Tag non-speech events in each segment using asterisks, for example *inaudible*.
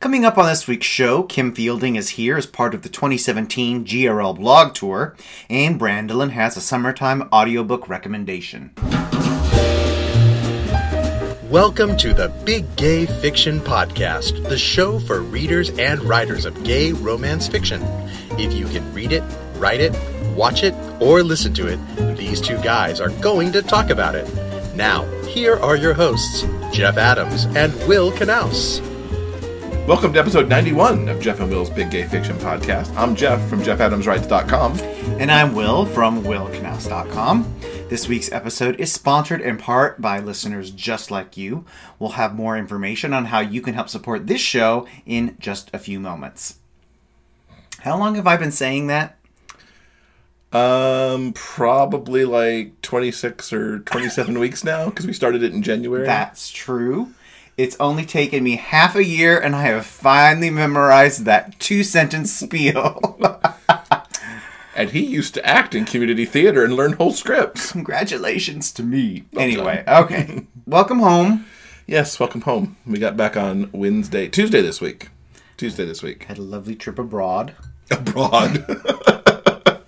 Coming up on this week's show, Kim Fielding is here as part of the 2017 GRL blog tour, and Brandolin has a summertime audiobook recommendation. Welcome to the Big Gay Fiction Podcast, the show for readers and writers of gay romance fiction. If you can read it, write it, watch it, or listen to it, these two guys are going to talk about it. Now, here are your hosts, Jeff Adams and Will Knaus. Welcome to episode 91 of Jeff and Will's Big Gay Fiction Podcast. I'm Jeff from JeffAdamsWrites.com. And I'm Will from WillKnaus.com. This week's episode is sponsored in part by listeners just like you. We'll have more information on how you can help support this show in just a few moments. How long have I been saying that? Um, probably like 26 or 27 weeks now because we started it in January. That's true. It's only taken me half a year and I have finally memorized that two sentence spiel. and he used to act in community theater and learn whole scripts. Congratulations to me. anyway, okay. *laughs* welcome home. Yes, welcome home. We got back on Wednesday, Tuesday this week. Tuesday this week. Had a lovely trip abroad. Abroad. *laughs*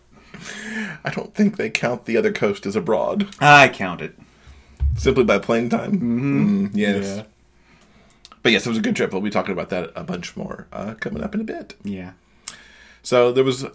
I don't think they count the other coast as abroad. I count it. Simply by plane time? Mm-hmm. Mm, yes. Yeah. But yes, it was a good trip. We'll be talking about that a bunch more uh, coming up in a bit. Yeah. So there was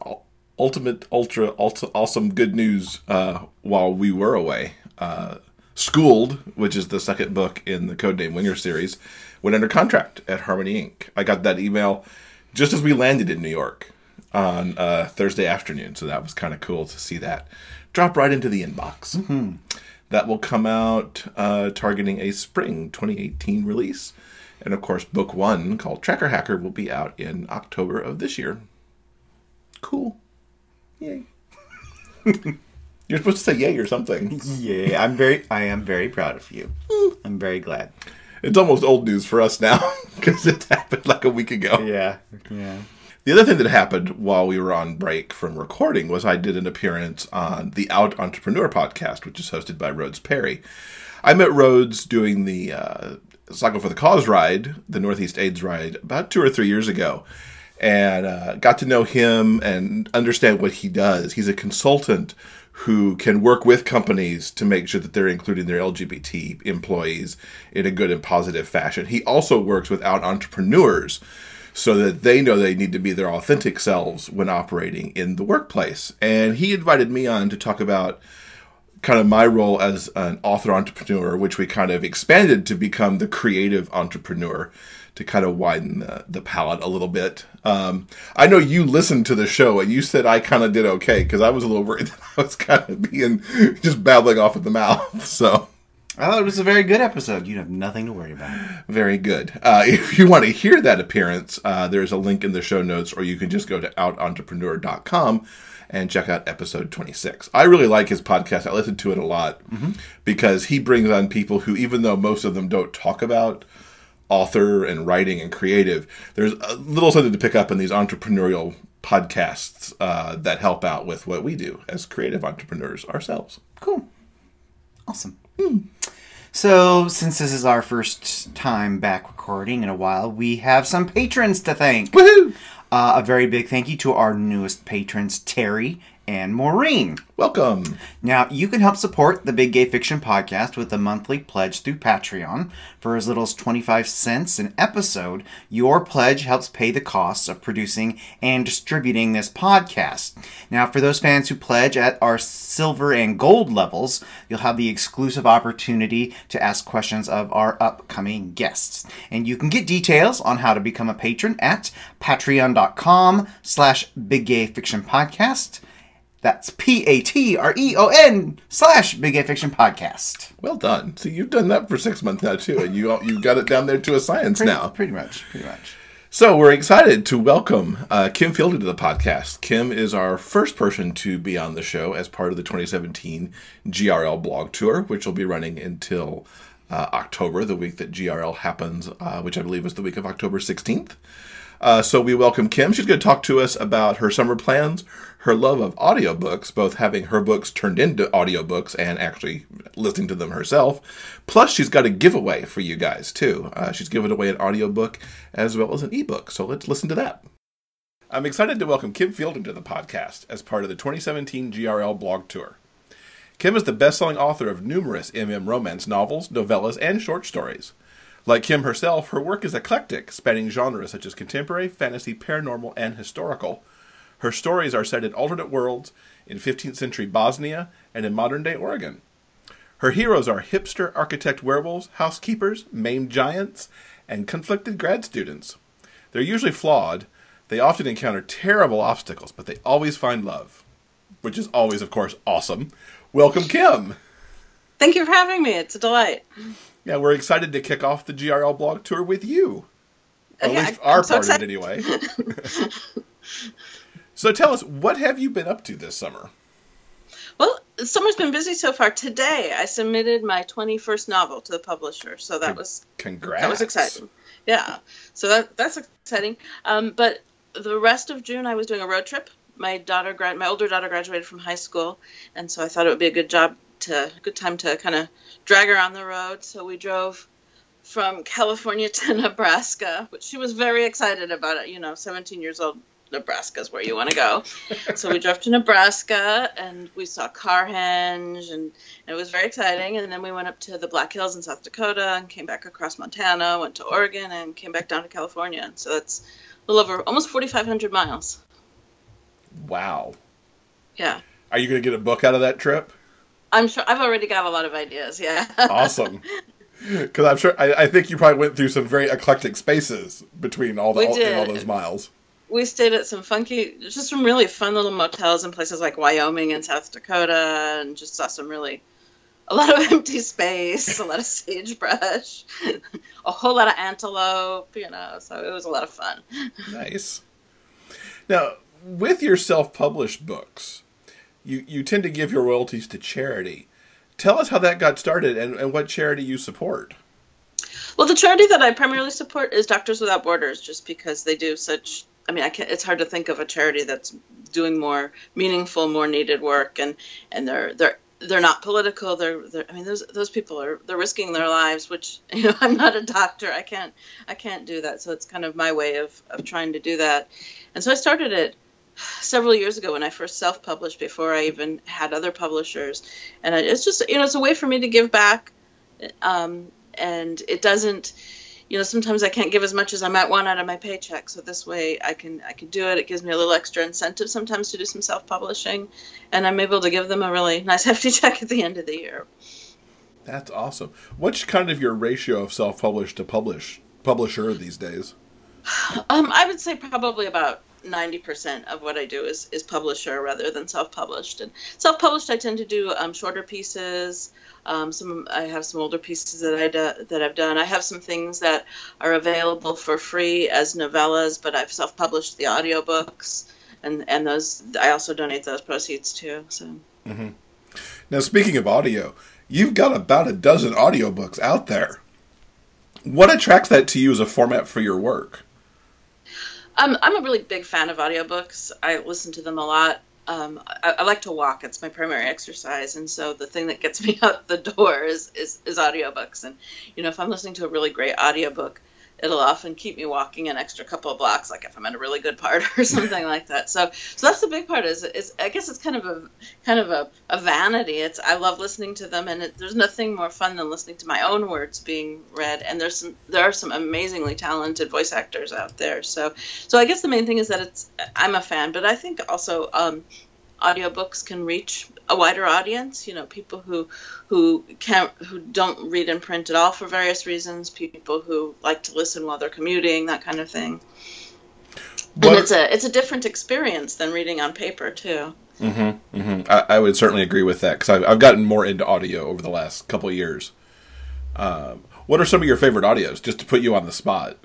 ultimate, ultra, ultra awesome good news uh, while we were away. Uh, Schooled, which is the second book in the Codename Winger series, went under contract at Harmony Ink. I got that email just as we landed in New York on uh, Thursday afternoon, so that was kind of cool to see that drop right into the inbox. Mm-hmm. That will come out uh, targeting a spring 2018 release. And of course, book one, called Tracker Hacker, will be out in October of this year. Cool. Yay. *laughs* You're supposed to say yay or something. Yeah, I'm very, I am very proud of you. I'm very glad. It's almost old news for us now *laughs* because it happened like a week ago. Yeah, yeah. The other thing that happened while we were on break from recording was I did an appearance on the Out Entrepreneur podcast, which is hosted by Rhodes Perry. I met Rhodes doing the uh, Cycle for the Cause ride, the Northeast AIDS ride, about two or three years ago, and uh, got to know him and understand what he does. He's a consultant who can work with companies to make sure that they're including their LGBT employees in a good and positive fashion. He also works with out entrepreneurs so that they know they need to be their authentic selves when operating in the workplace. And he invited me on to talk about kind of my role as an author entrepreneur, which we kind of expanded to become the creative entrepreneur to kind of widen the, the palette a little bit. Um, I know you listened to the show and you said I kind of did okay because I was a little worried *laughs* that I was kind of being just babbling off at the mouth. *laughs* So. I thought it was a very good episode. You have nothing to worry about. Very good. Uh, *laughs* if you want to hear that appearance, uh, there's a link in the show notes, or you can just go to outentrepreneur.com and check out episode 26. I really like his podcast. I listen to it a lot mm-hmm. because he brings on people who, even though most of them don't talk about author and writing and creative, there's a little something to pick up in these entrepreneurial podcasts uh, that help out with what we do as creative entrepreneurs ourselves. Cool. Awesome. Mm. So, since this is our first time back recording in a while, we have some patrons to thank. Woohoo! Uh, a very big thank you to our newest patrons, Terry and Maureen. Welcome. Now, you can help support the Big Gay Fiction podcast with a monthly pledge through Patreon. For as little as 25 cents an episode, your pledge helps pay the costs of producing and distributing this podcast. Now, for those fans who pledge at our silver and gold levels, you'll have the exclusive opportunity to ask questions of our upcoming guests. And you can get details on how to become a patron at patreon.com slash Big Gay Fiction Podcast. That's P A T R E O N slash Big Gay Fiction Podcast. Well done. So you've done that for six months now too, and you you've got it down there to a science pretty, now. Pretty much. Pretty much. So we're excited to welcome uh, Kim Fielding to the podcast. Kim is our first person to be on the show as part of the 2017 GRL blog tour, which will be running until uh, October, the week that GRL happens, uh, which I believe is the week of October 16th. Uh, so we welcome Kim. She's going to talk to us about her summer plans, her love of audiobooks, both having her books turned into audiobooks and actually listening to them herself. Plus, she's got a giveaway for you guys, too. Uh, she's giving away an audiobook as well as an ebook. So let's listen to that. I'm excited to welcome Kim Fielding to the podcast as part of the 2017 GRL blog tour. Kim is the best selling author of numerous MM romance novels, novellas, and short stories. Like Kim herself, her work is eclectic, spanning genres such as contemporary, fantasy, paranormal, and historical. Her stories are set in alternate worlds, in 15th century Bosnia, and in modern day Oregon. Her heroes are hipster architect werewolves, housekeepers, maimed giants, and conflicted grad students. They're usually flawed. They often encounter terrible obstacles, but they always find love, which is always, of course, awesome. Welcome, Kim. Thank you for having me. It's a delight. Yeah, we're excited to kick off the GRL blog tour with you. Or at least I- our I'm so part of it, anyway. *laughs* *laughs* so tell us, what have you been up to this summer? Well, summer's been busy so far. Today, I submitted my 21st novel to the publisher, so that was Congrats. that was exciting. Yeah, so that that's exciting. Um, but the rest of June, I was doing a road trip. My daughter, grad, my older daughter, graduated from high school, and so I thought it would be a good job to good time to kind of drag her on the road. So we drove from California *laughs* to Nebraska, which she was very excited about. It, you know, 17 years old. Nebraska is where you want to go. so we drove to Nebraska and we saw Carhenge and, and it was very exciting. And then we went up to the Black Hills in South Dakota and came back across Montana, went to Oregon and came back down to California. And so that's a little over almost 4,500 miles. Wow. Yeah. Are you going to get a book out of that trip? I'm sure I've already got a lot of ideas. Yeah. *laughs* Awesome. Because I'm sure, I, I think you probably went through some very eclectic spaces between all, the, all, all those miles. We stayed at some funky, just some really fun little motels in places like Wyoming and South Dakota, and just saw some really, a lot of *laughs* empty space, a lot of sagebrush, *laughs* a whole lot of antelope, you know. So it was a lot of fun. Nice. Now, with your self-published books, you, you tend to give your royalties to charity. Tell us how that got started and, and what charity you support. Well, the charity that I primarily support is Doctors Without Borders, just because they do such. I mean, I can It's hard to think of a charity that's doing more meaningful, more needed work, and and they're they're they're not political. They're, they're I mean, those those people are they're risking their lives, which *laughs* you know I'm not a doctor. I can't I can't do that. So it's kind of my way of of trying to do that. And so I started it several years ago when I first self-published before I even had other publishers, and it's just you know it's a way for me to give back. Um, and it doesn't you know sometimes i can't give as much as i might want out of my paycheck so this way i can i can do it it gives me a little extra incentive sometimes to do some self-publishing and i'm able to give them a really nice *laughs* hefty check at the end of the year That's awesome. What's kind of your ratio of self-published to publish publisher these days? *sighs* um, i would say probably about 90% of what i do is, is publisher rather than self-published and self-published i tend to do um, shorter pieces um, some I have some older pieces that I do, that I've done. I have some things that are available for free as novellas, but I've self-published the audiobooks, and and those I also donate those proceeds too. So Now, speaking of audio, you've got about a dozen audiobooks out there. What attracts that to you as a format for your work? I'm I'm a really big fan of audiobooks. I listen to them a lot. Um, I, I like to walk; it's my primary exercise, and so the thing that gets *laughs* me out the door is, is is audiobooks. And you know, if I'm listening to a really great audiobook, it'll often keep me walking an extra couple of blocks, like if I'm at a really good part *laughs* or something like that. So, so that's the big part. Is is I guess it's kind of a kind of a, a vanity. It's I love listening to them, and it, there's nothing more fun than listening to my own words being read. And there's some there are some amazingly talented voice actors out there. So, so I guess the main thing is that it's I'm a fan, but I think also um, audiobooks can reach a wider audience. You know, people who who can't who don't read in print at all for various reasons. People who like to listen while they're commuting, that kind of thing. What- And it's a it's a different experience than reading on paper too. Mm-hmm, mm-hmm. I, I would certainly agree with that because I've, I've gotten more into audio over the last couple of years. Um, what are some of your favorite audios, just to put you on the spot?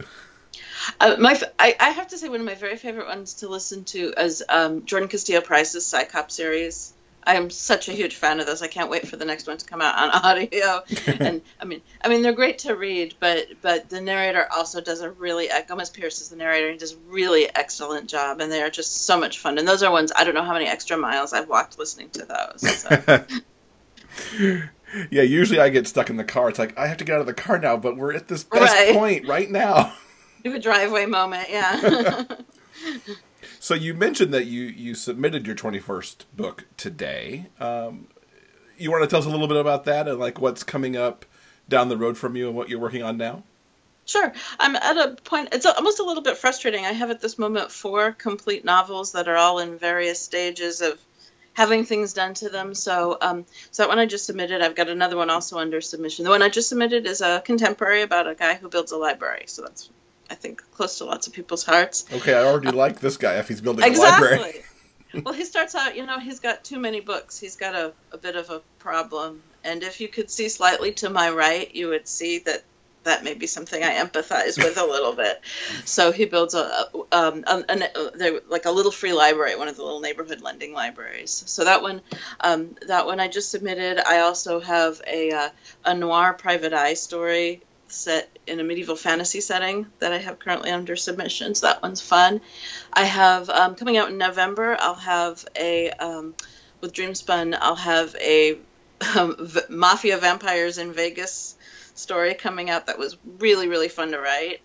Uh, my, I, I have to say, one of my very favorite ones to listen to is um, Jordan Castillo Price's PsyCop series. I am such a huge fan of those. I can't wait for the next one to come out on *laughs* audio. *laughs* and I mean, I mean, they're great to read, but but the narrator also does a really uh, Gomez Pierce is the narrator. He does a really excellent job, and they are just so much fun. And those are ones I don't know how many extra miles I've walked listening to those. So. *laughs* yeah, usually I get stuck in the car. It's like I have to get out of the car now, but we're at this best Right. point right now. You have a driveway moment, yeah. So you mentioned that you you submitted your twenty first book today. Um, you want to tell us a little bit about that and like what's coming up down the road from you and what you're working on now? Sure. I'm at a point, it's almost a little bit frustrating. I have at this moment four complete novels that are all in various stages of having things done to them. So, um, so that one I just submitted, I've got another one also under submission. The one I just submitted is a contemporary about a guy who builds a library. So that's, I think, close to lots of people's hearts. Okay, I already like this guy if he's building a library. Exactly. *laughs* well, he starts out, you know, he's got too many books. He's got a, a bit of a problem. And if you could see slightly to my right, you would see that that may be something I empathize with a little bit. *laughs* So he builds a, um, an, an, they're like a little free library, one of the little neighborhood lending libraries. So that one, um, that one I just submitted. I also have a uh, a noir private eye story set in a medieval fantasy setting that I have currently under submission. So that one's fun. I have um, coming out in November. I'll have a um, with Dreamspun. I'll have a *laughs* um, v- mafia vampires in Vegas story coming out that was really really fun to write.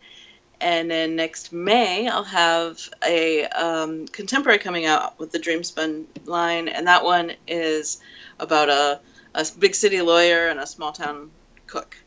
And then next May, I'll have a um, contemporary coming out with the Dreamspun line, and that one is about a, a big city lawyer and a small town cook.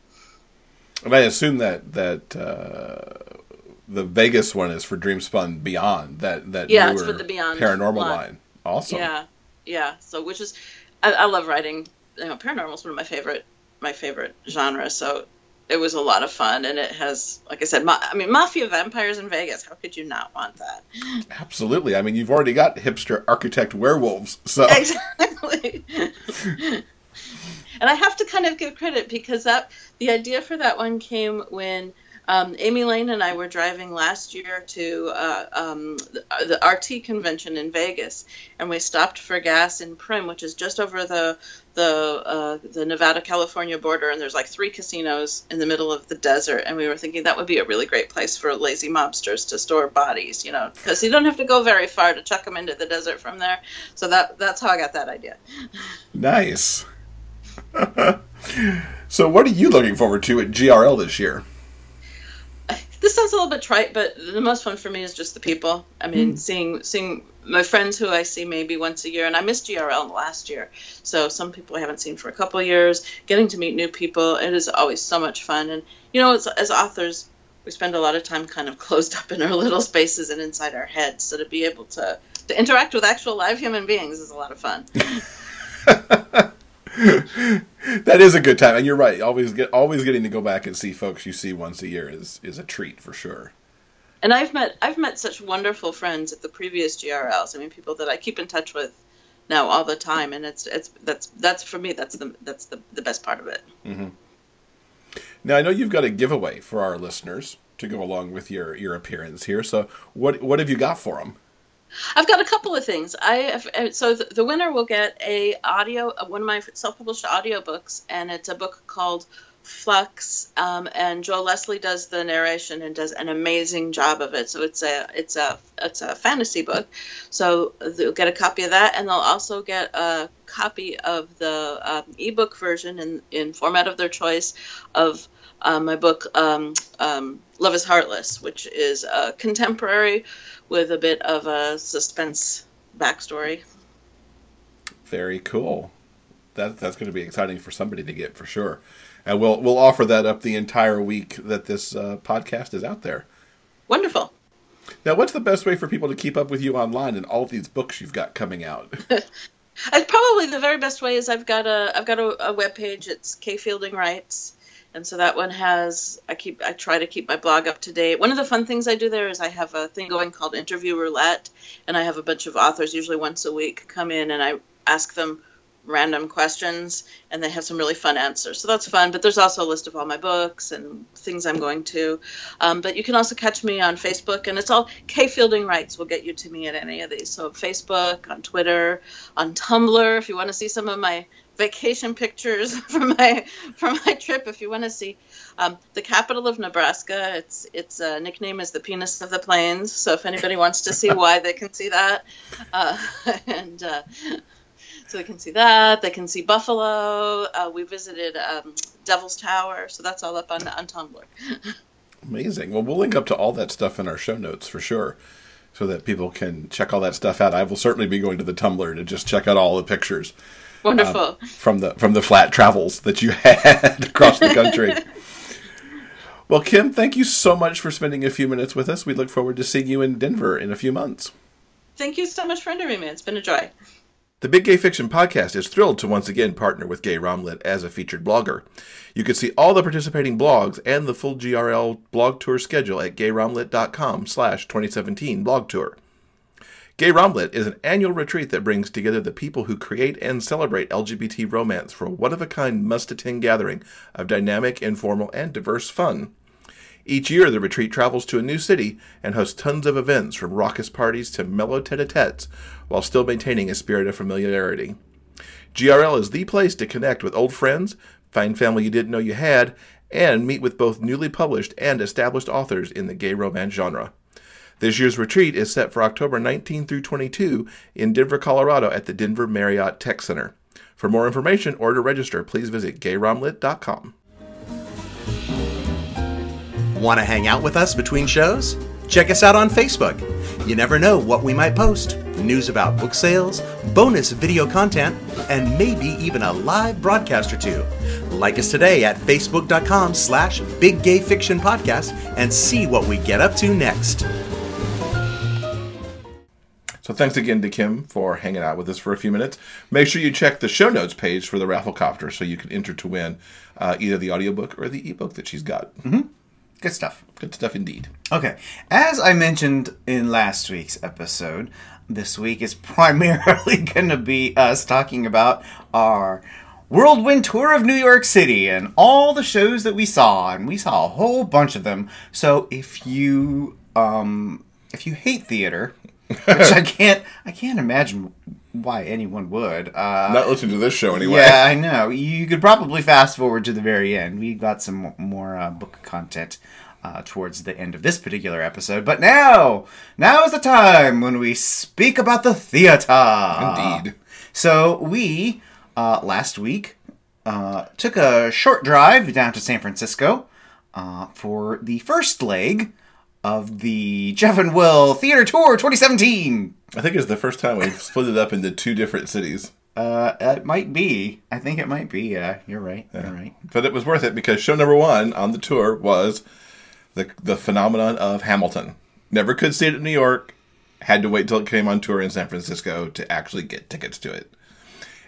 And I assume that that uh, the Vegas one is for Dreamspun Beyond that that Yeah, it's newer for the Beyond paranormal line. line. Awesome. Yeah, yeah. So which is, I, I love writing. You know, paranormal is one of my favorite my favorite genre. So it was a lot of fun, and it has, like I said, ma- I mean, mafia vampires in Vegas. How could you not want that? Absolutely. I mean, you've already got hipster architect werewolves, so Exactly. *laughs* and I have to kind of give credit because that the idea for that one came when um, Amy Lane and I were driving last year to uh, um, the, the RT convention in Vegas, and we stopped for gas in Primm, which is just over the the uh, the Nevada California border, and there's like three casinos in the middle of the desert, and we were thinking that would be a really great place for lazy mobsters to store bodies, you know, because you don't have to go very far to chuck them into the desert from there. So that that's how I got that idea. nice. *laughs* so, what are you looking forward to at GRL this year? this sounds a little bit trite, but the most fun for me is just the people. I mean, hmm. seeing seeing my friends who I see maybe once a year, and I missed GRL last year, so some people I haven't seen for a couple of years. Getting to meet new people, it is always so much fun. And you know, as, as authors, we spend a lot of time kind of *laughs* closed up in our little spaces and inside our heads. So to be able to to interact with actual live human beings is a lot of fun. *laughs* *laughs* that is a good time, and you're right. Always get always getting to go back and see folks you see once a year is is a treat for sure. and I've met I've met such wonderful friends at the previous GRLs. I mean, people that I keep in touch with now all the time, and it's it's that's that's for me that's the that's the, the best part of it. Mm-hmm. Now I know you've got a giveaway for our listeners to go along with your your appearance here. So what what have you got for them? I've got a couple of things. I have, uh, so the, the winner will get a audio uh, one of my self-published audiobooks, and it's a book called Flux. Um, and Joel Leslie does the narration and does an amazing job of it. So it's a it's a it's a fantasy book. So they'll get a copy of that, and they'll also get a copy of the um, ebook version in in format of their choice of uh, my book um, um, Love is Heartless, which is a contemporary with a bit of a suspense backstory. Very cool. That that's going to be exciting for somebody to get for sure. And we'll we'll offer that up the entire week that this uh, podcast is out there. Wonderful. Now, what's the best way for people to keep up with you online and all these books you've got coming out? *laughs* Probably the very best way is I've got a I've got a, a web page. It's K Fielding Writes, and so that one has I keep I try to keep my blog up to date. One of the fun things I do there is I have a thing going called Interview Roulette, and I have a bunch of authors, usually once a week, come in and I ask them random questions, and they have some really fun answers. So that's fun. But there's also a list of all my books and things I'm going to. Um, but you can also catch me on Facebook, and it's all K Fielding Writes will get you to me at any of these. So Facebook, on Twitter, on Tumblr, if you want to see some of my vacation pictures *laughs* from my from my trip. If you want to see um, the capital of Nebraska, its its uh, nickname is the penis of the plains. So if anybody wants to see why, they can see that. Uh, *laughs* and uh, so they can see that. They can see Buffalo. Uh, we visited um, Devil's Tower. So that's all up on on Tumblr. Amazing. Well, we'll link up to all that stuff in our show notes for sure. So that people can check all that stuff out. I will certainly be going to the Tumblr to just check out all the pictures. *laughs* Wonderful. Um, from the from the flat travels that you *laughs* had across the country. *laughs* well, Kim, thank you so much for spending a few minutes with us. We look forward to seeing you in Denver in a few months. Thank you so much for interviewing me. It's been a joy. The Big Gay Fiction podcast is thrilled to once again partner with Gay Romlit as a featured blogger. You can see all the participating blogs and the full GRL blog tour schedule at gayromlit.com slash 2017 blog tour. Gay Romlit is an annual retreat that brings together the people who create and celebrate LGBT romance for a one of a kind must attend gathering of dynamic, informal, and diverse fun. Each year, the retreat travels to a new city and hosts tons of events from raucous parties to mellow tete a tetes while still maintaining a spirit of familiarity. GRL is the place to connect with old friends, find family you didn't know you had, and meet with both newly published and established authors in the gay romance genre. This year's retreat is set for October 19 through 22 in Denver, Colorado at the Denver Marriott Tech Center. For more information or to register, please visit gayromlit.com. Want to hang out with us between shows? Check us out on Facebook. You never know what we might post news about book sales, bonus video content, and maybe even a live broadcast or two. Like us today at facebook.com slash big gay fiction podcast and see what we get up to next. So thanks again to Kim for hanging out with us for a few minutes. Make sure you check the show notes page for the Rafflecopter so you can enter to win uh, either the audiobook or the ebook that she's got. Mm-hmm. Good stuff. Good stuff indeed. Okay. As I mentioned in last week's episode, this week is *laughs* primarily going to be us talking about our whirlwind tour of New York City and all the shows that we saw, and we saw a whole bunch of them. So if you um, if you hate theater, which I *laughs* can't I can't imagine why anyone would. Uh, Not listening to this show anyway. Yeah, I know. You could probably fast forward to the very end. We got some more uh, book content uh, towards the end of this particular episode. But now, now is the time when we speak about the theater. Indeed. So we uh, last week uh, took a short drive down to San Francisco uh, for the first leg of the Jeff and Will Theater Tour 2017. I think it's the first time we've split it up into two different cities. Uh, it might be. I think it might be. Yeah, you're right. Yeah. You're right. But it was worth it because show number one on the tour was the the phenomenon of Hamilton. Never could see it in New York. Had to wait till it came on tour in San Francisco to actually get tickets to it.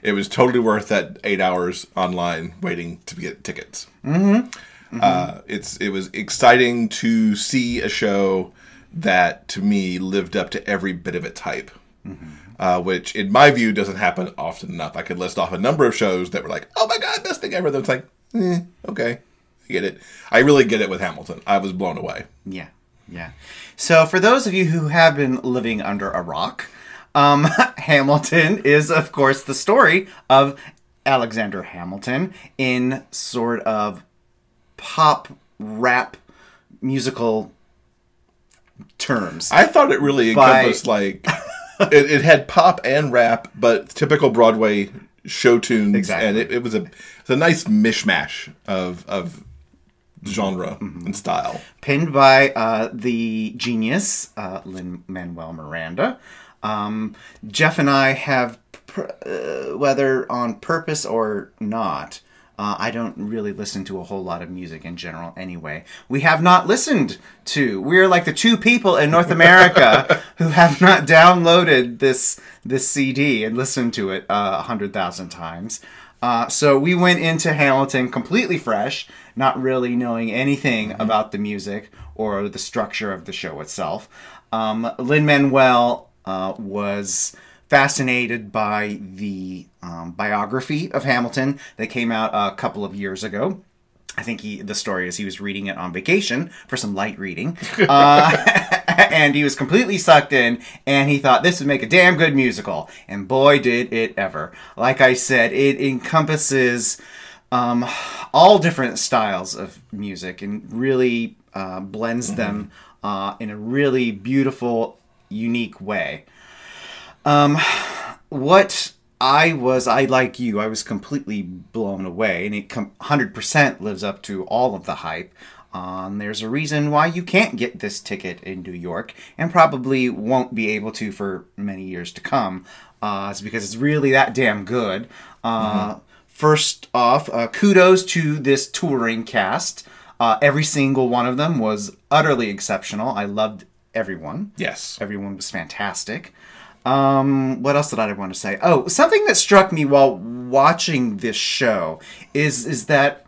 It was totally worth that eight hours online waiting to get tickets. Mm-hmm. Mm-hmm. Uh, it's it was exciting to see a show that to me lived up to every bit of its hype. Mm-hmm. Uh, which, in my view, doesn't happen often enough. I could list off a number of shows that were like, "Oh my god, best thing ever." Then it's like, eh, okay, I get it. I really get it with Hamilton. I was blown away. Yeah, yeah. So, for those of you who have been living under a rock, um, *laughs* Hamilton is, of course, the story of Alexander Hamilton in sort of pop rap musical terms. I thought it really encompassed by... like *laughs* it, it, had pop and rap, but typical Broadway show tunes, exactly. and it, it was a it's a nice mishmash of of genre mm-hmm. and style. Pinned by uh, the genius uh, Lin Manuel Miranda. Um, Jeff and I have, pr- uh, whether on purpose or not, uh, I don't really listen to a whole lot of music in general anyway. We have not listened to. We're like the two people in North America *laughs* who have not downloaded this this CD and listened to it uh, a hundred thousand times. Uh, so we went into Hamilton completely fresh, not really knowing anything mm-hmm. about the music or the structure of the show itself. Um, Lin Manuel uh, was fascinated by the um, biography of Hamilton that came out a couple of years ago. I think he the story is he was reading it on vacation for some light reading, *laughs* uh, *laughs* and he was completely sucked in, and he thought this would make a damn good musical, and boy did it ever! Like I said, it encompasses um, all different styles of music and really uh, blends them uh, in a really beautiful, unique way. Um, what I was, I like you, I was completely blown away, and it 100% lives up to all of the hype. Um, there's a reason why you can't get this ticket in New York, and probably won't be able to for many years to come. Uh, it's because it's really that damn good. Uh, First off, uh, kudos to this touring cast. Uh, every single one of them was utterly exceptional. I loved everyone. Yes. Everyone was fantastic. Um, what else did I want to say? Oh, something that struck me while watching this show is is that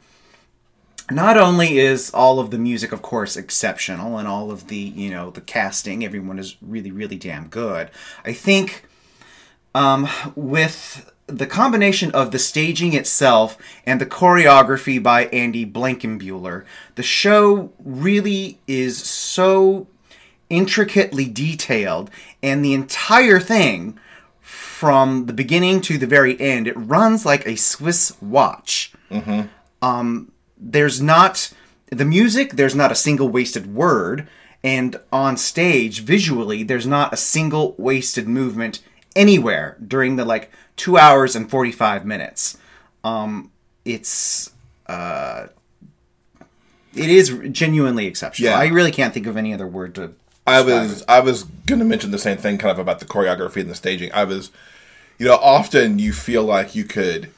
not only is all of the music, of course, exceptional, and all of the you know the casting, everyone is really really damn good. I think um, with the combination of the staging itself and the choreography by Andy Blankenbuehler, the show really is so intricately detailed, and the entire thing, from the beginning to the very end, it runs like a Swiss watch. Um, there's not the music. There's not a single wasted word, and on stage, visually, there's not a single wasted movement anywhere during the like two hours and forty five minutes. Um, it's uh, it is genuinely exceptional. Yeah. I really can't think of any other word to. I was I was gonna mention the same thing kind of about the choreography and the staging. I was you know, often you feel like you could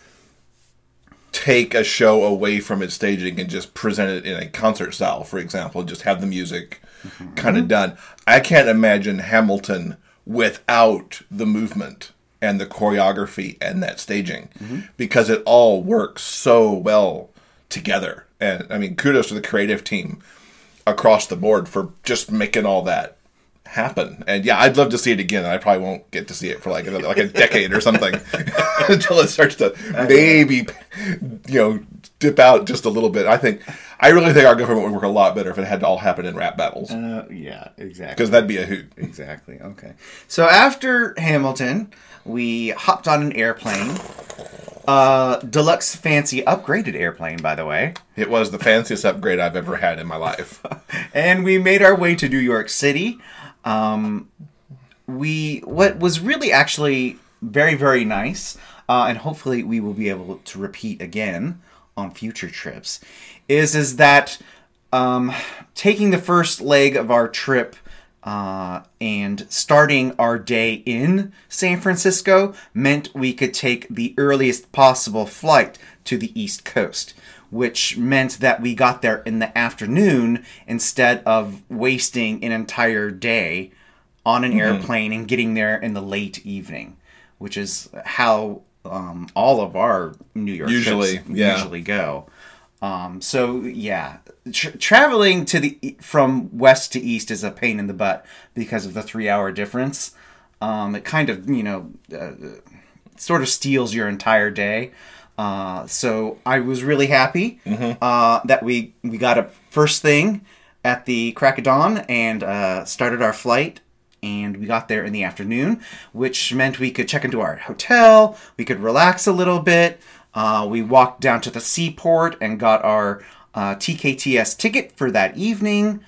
take a show away from its staging and just present it in a concert style, for example, just have the music mm-hmm. kind of mm-hmm. done. I can't imagine Hamilton without the movement and the choreography and that staging mm-hmm. because it all works so well together. And I mean, kudos to the creative team across the board for just making all that happen. And yeah, I'd love to see it again. I probably won't get to see it for like another, like a decade or something *laughs* until it starts to maybe you know dip out just a little bit. I think I really think our government would work a lot better if it had to all happen in rap battles Uh, yeah, exactly. because that'd be a hoot. Exactly. Okay. So after Hamilton, we hopped on an airplane. Uh, deluxe fancy upgraded airplane, by the way. It was the fanciest upgrade I've ever had in my life. *laughs* and we made our way to New York City. Um, we what was really actually very very nice, uh, and hopefully we will be able to repeat again on future trips. Is is that um, taking the first leg of our trip uh, and starting our day in San Francisco meant we could take the earliest possible flight to the East Coast, which meant that we got there in the afternoon instead of wasting an entire day on an airplane and getting there in the late evening, which is how um, all of our New York Usually, trips yeah. usually go. Um, so yeah, Tra- traveling to the from west to east is a pain in the butt because of the three hour difference. Um, it kind of you know uh, sort of steals your entire day. Uh, so I was really happy uh, that we we got up first thing at the crack of dawn and uh, started our flight. And we got there in the afternoon, which meant we could check into our hotel. We could relax a little bit. Uh, we walked down to the seaport and got our uh, TKTS ticket for that evening.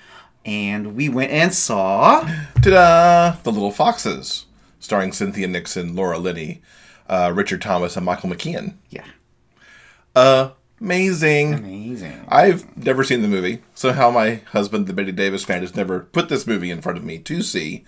And we went and saw. Ta-da! The Little Foxes, starring Cynthia Nixon, Laura Linney, uh, Richard Thomas, and Michael McKean. Yeah. Amazing. Amazing. I've never seen the movie. Somehow my husband, the Bette Davis fan, has never put this movie in front of me to see.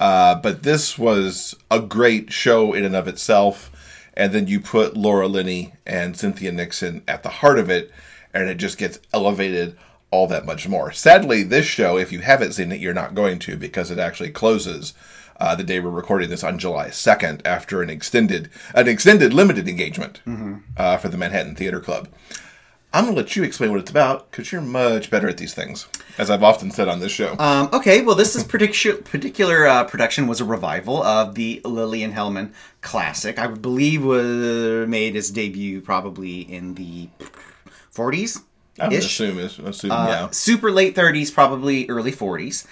Uh, but this was a great show in and of itself. And then you put Laura Linney and Cynthia Nixon at the heart of it, and it just gets elevated all that much more. Sadly, this show, if you haven't seen it, you're not going to because it actually closes uh, the day we're recording this on July 2nd after an extended, an extended limited engagement uh, for the Manhattan Theater Club. I'm going to let you explain what it's about because you're much better at these things, as I've often said on this show. Um, okay, well, this is particular particular uh, production was a revival of the Lillian Hellman classic. I believe was made its debut probably in the 40s. I would assume is assume Uh, yeah. super late 30s, probably early 40s.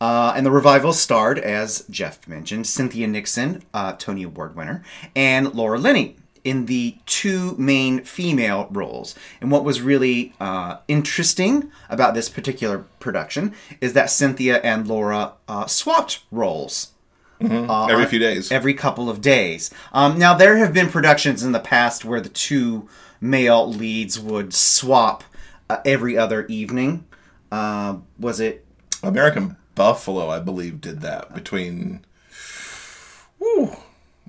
Uh, and the revival starred, as Jeff mentioned, Cynthia Nixon, uh, Tony Award winner, and Laura Linney in the two main female roles. And what was really uh, interesting about this particular production is that Cynthia and Laura uh, swapped roles Every few days. every couple of days. Um, now, there have been productions in the past where the two male leads would swap uh, every other evening. Uh, was it? American Buffalo, I believe, did that between. Woo,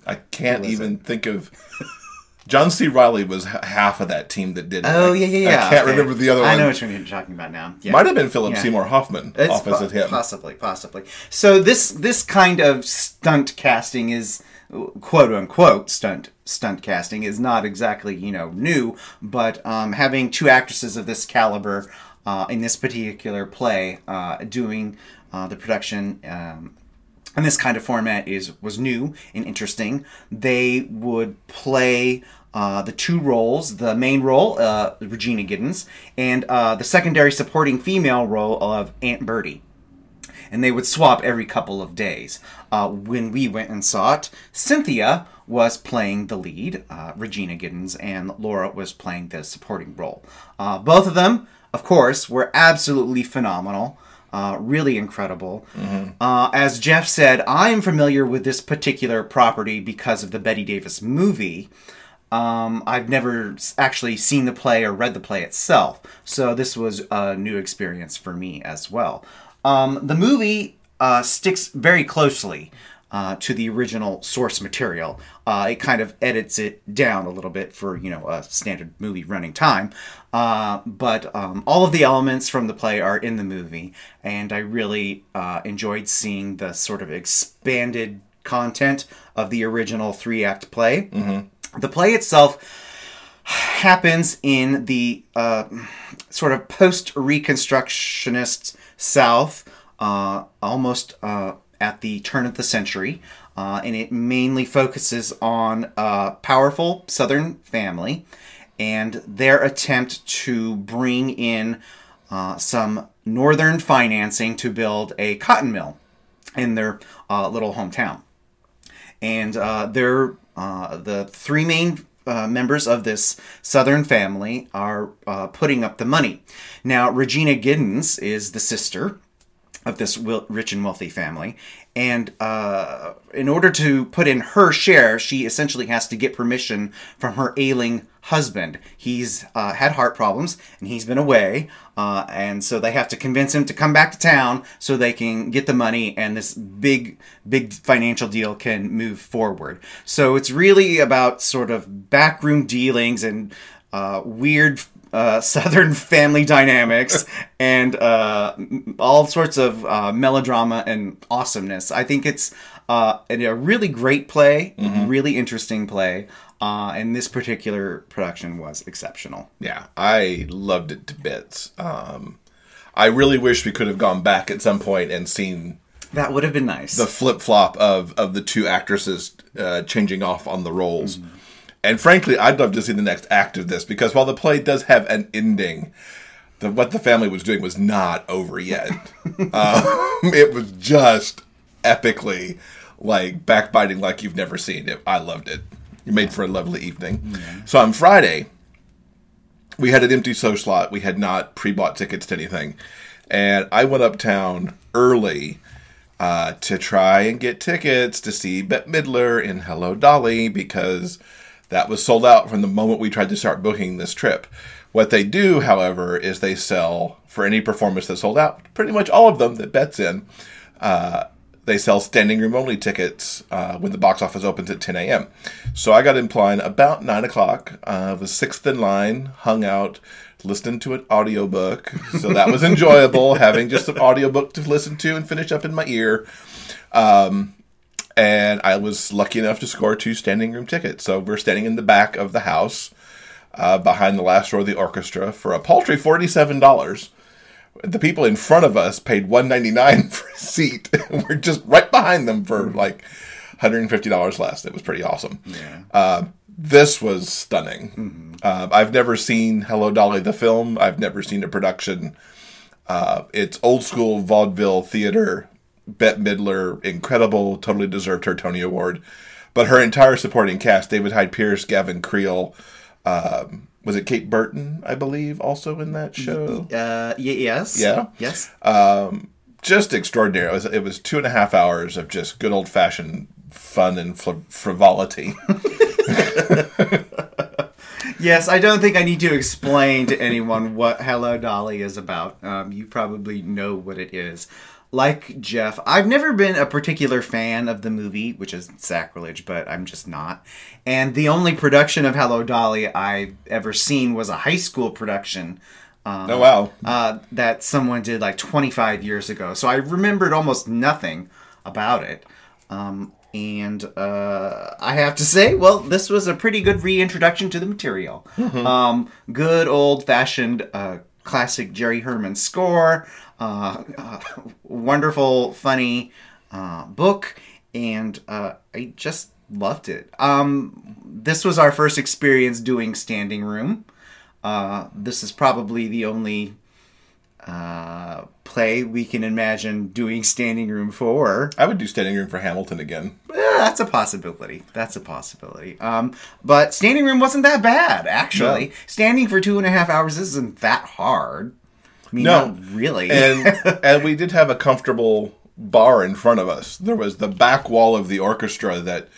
I can't even think of. John C. Reilly was h- half of that team that did it. Oh I- yeah, yeah, yeah. I can't okay. remember the other one. I know one you're talking about now. Yeah. Might have been Philip Yeah. Seymour Hoffman It's opposite po- him. Possibly, possibly. So this this kind of stunt casting is quote unquote stunt stunt casting is not exactly you know new, but um, having two actresses of this caliber uh, in this particular play uh, doing uh, the production. Um, and this kind of format is was new and interesting. They would play uh, the two roles: the main role, uh, Regina Giddens, and uh, the secondary supporting female role of Aunt Bertie. And they would swap every couple of days. Uh, when we went and saw it, Cynthia was playing the lead, uh, Regina Giddens, and Laura was playing the supporting role. Uh, both of them, of course, were absolutely phenomenal. Uh, really incredible. Uh, as Jeff said, I am familiar with this particular property because of the Bette Davis movie. Um, I've never actually seen the play or read the play itself, so this was a new experience for me as well. Um, the movie uh, sticks very closely uh, to the original source material. Uh, it kind of edits it down a little bit for you know a standard movie running time, uh, but um, all of the elements from the play are in the movie, and I really uh, enjoyed seeing the sort of expanded content of the original three act play. The play itself happens in the uh, sort of post Reconstructionist South, uh, almost uh, at the turn of the century. Uh, and it mainly focuses on a powerful Southern family and their attempt to bring in uh, some Northern financing to build a cotton mill in their uh, little hometown and uh, they're uh, the three main uh, members of this southern family are uh, putting up the money. Now, Regina Giddens is the sister of this rich and wealthy family, and uh, in order to put in her share, she essentially has to get permission from her ailing husband. He's uh, had heart problems and he's been away, uh, and so they have to convince him to come back to town so they can get the money and this big, big financial deal can move forward. So it's really about sort of backroom dealings and uh, weird uh, *laughs* Southern family dynamics *laughs* and uh, all sorts of uh, melodrama and awesomeness. I think it's uh, a a really great play, really interesting play, uh, and this particular production was exceptional. Yeah, I loved it to bits. Um, I really wish we could have gone back at some point and seen That would have been nice. the flip flop of of the two actresses uh, changing off on the roles. And frankly, I'd love to see the next act of this because while the play does have an ending, the, what the family was doing was not over yet. *laughs* um, it was just epically like backbiting like you've never seen it. I loved it. It made for a lovely evening. So on Friday, we had an empty show slot. We had not pre-bought tickets to anything, and I went uptown early uh, to try and get tickets to see Bette Midler in Hello Dolly because that was sold out from the moment we tried to start booking this trip. What they do, however, is they sell for any performance that sold out, pretty much all of them that Bette's in. Uh, they sell standing room only tickets uh, when the box office opens at 10 a.m. So I got in line about 9 o'clock. Uh, was sixth in line, hung out, listened to an audiobook. So that was *laughs* enjoyable, having just an audiobook to listen to and finish up in my ear. Um, and I was lucky enough to score two standing room tickets. So we're standing in the back of the house. uh, behind the last row of the orchestra for a paltry forty-seven dollars. The people in front of us paid one ninety-nine *laughs* for a seat. *laughs* We're just right behind them for like hundred and fifty dollars less. It was pretty awesome. Yeah. Uh, this was stunning. Uh, I've never seen Hello Dolly the film. I've never seen a production. Uh, it's old school vaudeville theater. Bette Midler, incredible, totally deserved her Tony Award. But her entire supporting cast, David Hyde Pierce, Gavin Creel, um, was it Kate Burton, I believe, also in that show? Uh, yes. Yeah? Yes. just extraordinary. It was, it was two and a half hours of just good old fashioned fun and fl- frivolity. *laughs* Yes, I don't think I need to explain to anyone what Hello Dolly is about. Um, you probably know what it is. Like Jeff, I've never been a particular fan of the movie, which is sacrilege, but I'm just not. And the only production of Hello Dolly I've ever seen was a high school production. Um, oh, wow. uh, that someone did like 25 years ago. So I remembered almost nothing about it. Um, and uh, I have to say, well, this was a pretty good reintroduction to the material. Um, good old fashioned uh, classic Jerry Herman score, uh, uh, wonderful, funny uh, book, and uh, I just loved it. Um, this was our first experience doing standing room. Uh, this is probably the only uh, play we can imagine doing standing room for. I would do standing room for Hamilton again. Yeah, that's a possibility. That's a possibility. Um, but standing room wasn't that bad, actually. No. Standing for two and a half hours isn't that hard. I mean, No. not really. and *laughs* and we did have a comfortable bar in front of us. There was the back wall of the orchestra that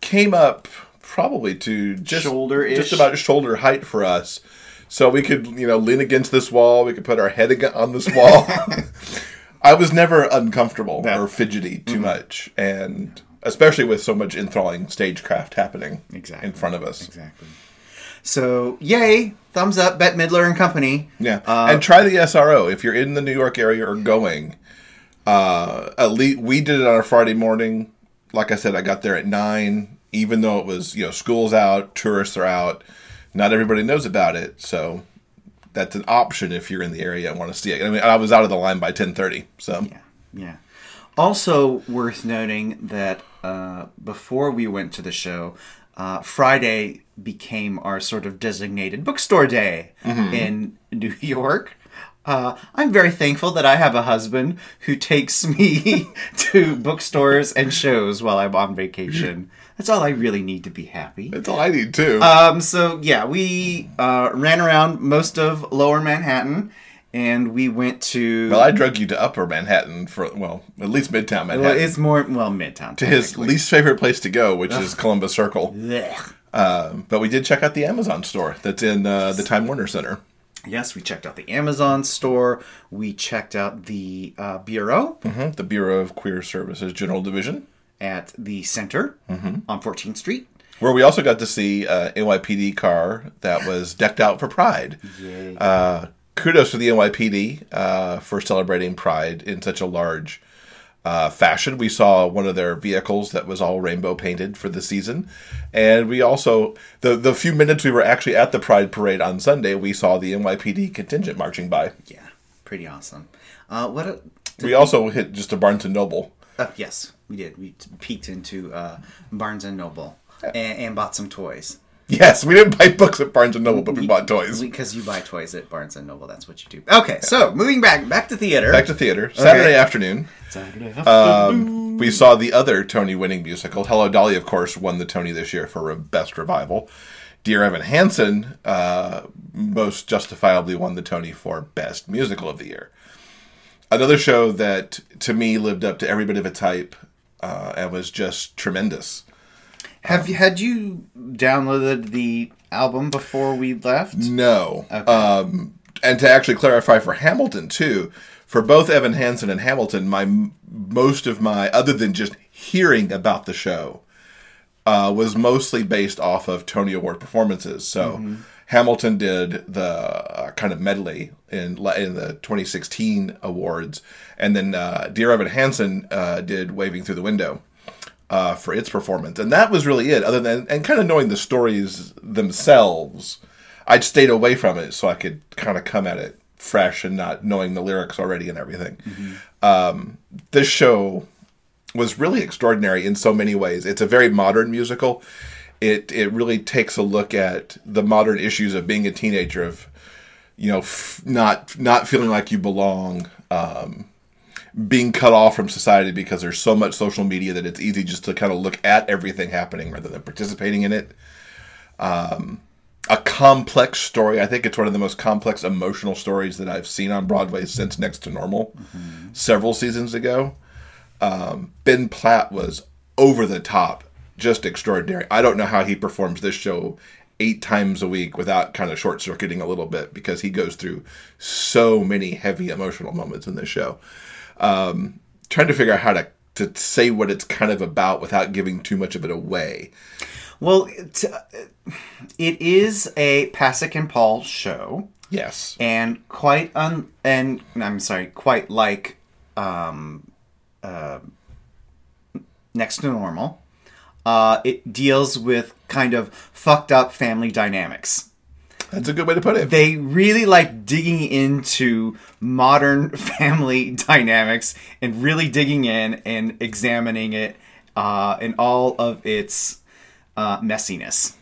came up probably to just Shoulder-ish. just about shoulder height for us. So we could, you know, lean against this wall. We could put our head on this wall. *laughs* *laughs* I was never uncomfortable No. or fidgety too mm-hmm. much, and especially with so much enthralling stagecraft happening Exactly. in front of us. exactly. So, yay! Thumbs up, Bette Midler and Company. Yeah, Uh, and try the SRO if you're in the New York area or going. Uh, at least we did it on a Friday morning. Like I said, I got there at nine, even though it was you know school's out, tourists are out. Not everybody knows about it, so that's an option if you're in the area and want to see it. I mean, I was out of the line by ten thirty, so Yeah, yeah. Also worth noting that uh, before we went to the show, uh, Friday became our sort of designated bookstore day in New *laughs* York. Uh, I'm very thankful that I have a husband who takes *laughs* me *laughs* to bookstores and shows while I'm on vacation. That's all I really need to be happy. that's all I need too. Um, so yeah, we uh, ran around most of Lower Manhattan, and we went to. well, I drug you to Upper Manhattan for well, at least Midtown Manhattan, Well, it's more well Midtown. to his least favorite place to go, which is Columbus Circle. Blech. Um, but we did check out the Amazon store that's in uh, the Time Warner Center. Yes, we checked out the Amazon store. We checked out the uh, bureau Mhm, The Bureau of Queer Services General Division, at the center on 14th Street. where we also got to see uh, NYPD car that was decked out for Pride. Uh, kudos to the NYPD uh, for celebrating Pride in such a large uh, fashion. We saw one of their vehicles that was all rainbow painted for the season, and we also the the few minutes we were actually at the Pride parade on Sunday, we saw the NYPD contingent marching by. Yeah, pretty awesome. Uh, what? A, We also hit just a Barnes and Noble. uh, yes, we did. We peeked into uh, Barnes and Noble and, and bought some toys. Yes, we didn't buy books at Barnes and Noble, but we bought toys. Because you buy toys at Barnes and Noble, that's what you do. Okay, so moving back back to theater. Back to theater. Saturday afternoon, Saturday. um, we saw the other Tony-winning musical. Hello Dolly, of course, won the Tony this year for best revival. Dear Evan Hansen uh, most justifiably won the Tony for best musical of the year. Another show that, to me, lived up to every bit of its hype uh, and was just tremendous. Have you had you downloaded the album before we left? No. Um, and to actually clarify for Hamilton too, for both Evan Hansen and Hamilton, my most of my other than just hearing about the show uh, was mostly based off of Tony Award performances. So Hamilton did the uh, kind of medley in in the 2016 awards, and then uh, Dear Evan Hansen uh, did Waving Through the Window uh, for its performance, and that was really it. Other than and kind of knowing the stories themselves, I'd stayed away from it so I could kind of come at it fresh and not knowing the lyrics already and everything. Um, this show was really extraordinary in so many ways. It's a very modern musical. It it really takes a look at the modern issues of being a teenager, of you know, f- not not feeling like you belong, um, being cut off from society because there's so much social media that it's easy just to kind of look at everything happening rather than participating in it. Um, a complex story. I think it's one of the most complex emotional stories that I've seen on Broadway since Next to Normal, several seasons ago. Um, ben Platt was over the top, just extraordinary. I don't know how he performs this show eight times a week without kind of short circuiting a little bit because he goes through so many heavy emotional moments in this show. Um, trying to figure out how to to say what it's kind of about without giving too much of it away. Well, it, it is a Pasek and Paul show, Yes. and quite un and I'm sorry, quite like um, uh, Next to Normal. Uh, it deals with kind of fucked up family dynamics. That's a good way to put it. They really like digging into modern *laughs* family dynamics and really digging in and examining it uh, in all of its uh, messiness.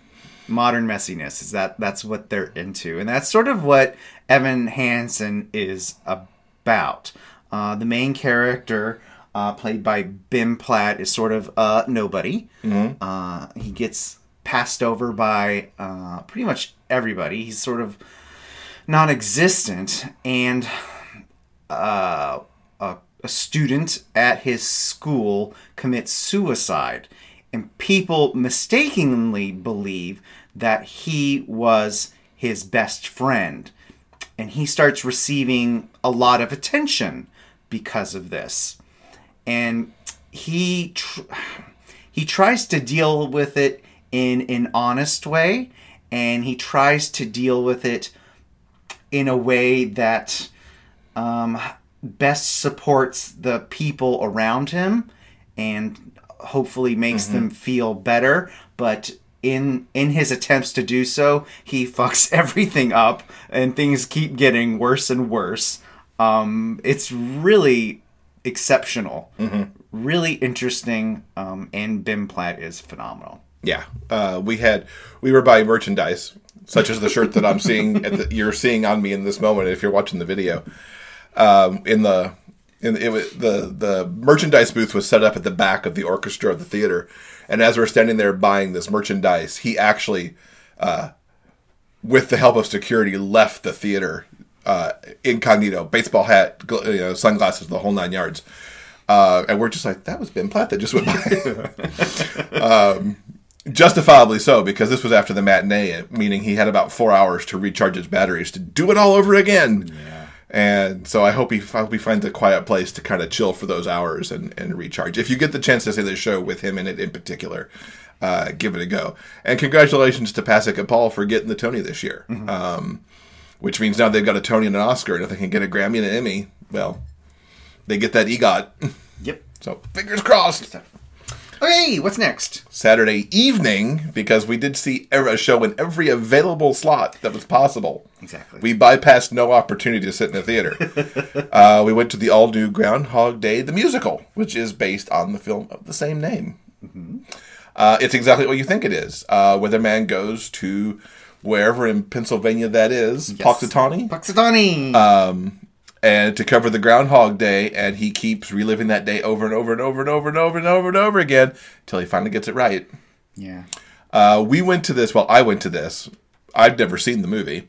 Modern messiness is that that's what they're into, and that's sort of what Evan Hansen is about. Uh, the main character, uh, played by Ben Platt, is sort of a nobody. Uh, he gets passed over by uh, pretty much everybody. He's sort of non-existent, and uh, a, a student at his school commits suicide, and people mistakenly believe that he was his best friend, and he starts receiving a lot of attention because of this, and he tr- *sighs* he tries to deal with it in an honest way, and he tries to deal with it in a way that um, best supports the people around him and hopefully makes them feel better. But in in his attempts to do so he *laughs* fucks everything up and things keep getting worse and worse. Um, it's really exceptional. Really interesting um, and Ben Platt is phenomenal Yeah, uh, we had we were buying merchandise, such as the shirt that I'm seeing the, you're seeing on me in this moment. If you're watching the video, um, in the in it was, the the merchandise booth was set up at the back of the orchestra of the theater, and as we're standing there buying this merchandise, he actually, uh, with the help of security, left the theater uh, incognito, baseball hat, you know, sunglasses, the whole nine yards. Uh, and we're just like, that was Ben Platt that just went by. *laughs* um, justifiably so, because this was after the matinee, meaning he had about four hours to recharge his batteries to do it all over again. And so I hope he, I hope he finds a quiet place to kind of chill for those hours and, and recharge. If you get the chance to see the show with him in it in particular, uh, give it a go. And congratulations to Pasek and Paul for getting the Tony this year. Um, which means now they've got a Tony and an Oscar, and if they can get a Grammy and an Emmy, well, they get that EGOT. yep *laughs* So fingers crossed. Okay what's next Saturday evening, because we did see a show in every available slot that was possible. Exactly. We bypassed no opportunity to sit in a theater. *laughs* uh, we went to the all new Groundhog Day, the musical, which is based on the film of the same name. Uh, it's exactly what you think it is. Uh, Weatherman goes to wherever in Pennsylvania that is, Punxsutawney, Punxsutawney. And to cover the Groundhog Day, and he keeps reliving that day over and over and over and over and over and over and over again until he finally gets it right. yeah. Uh, we went to this. Well, I went to this. I've never seen the movie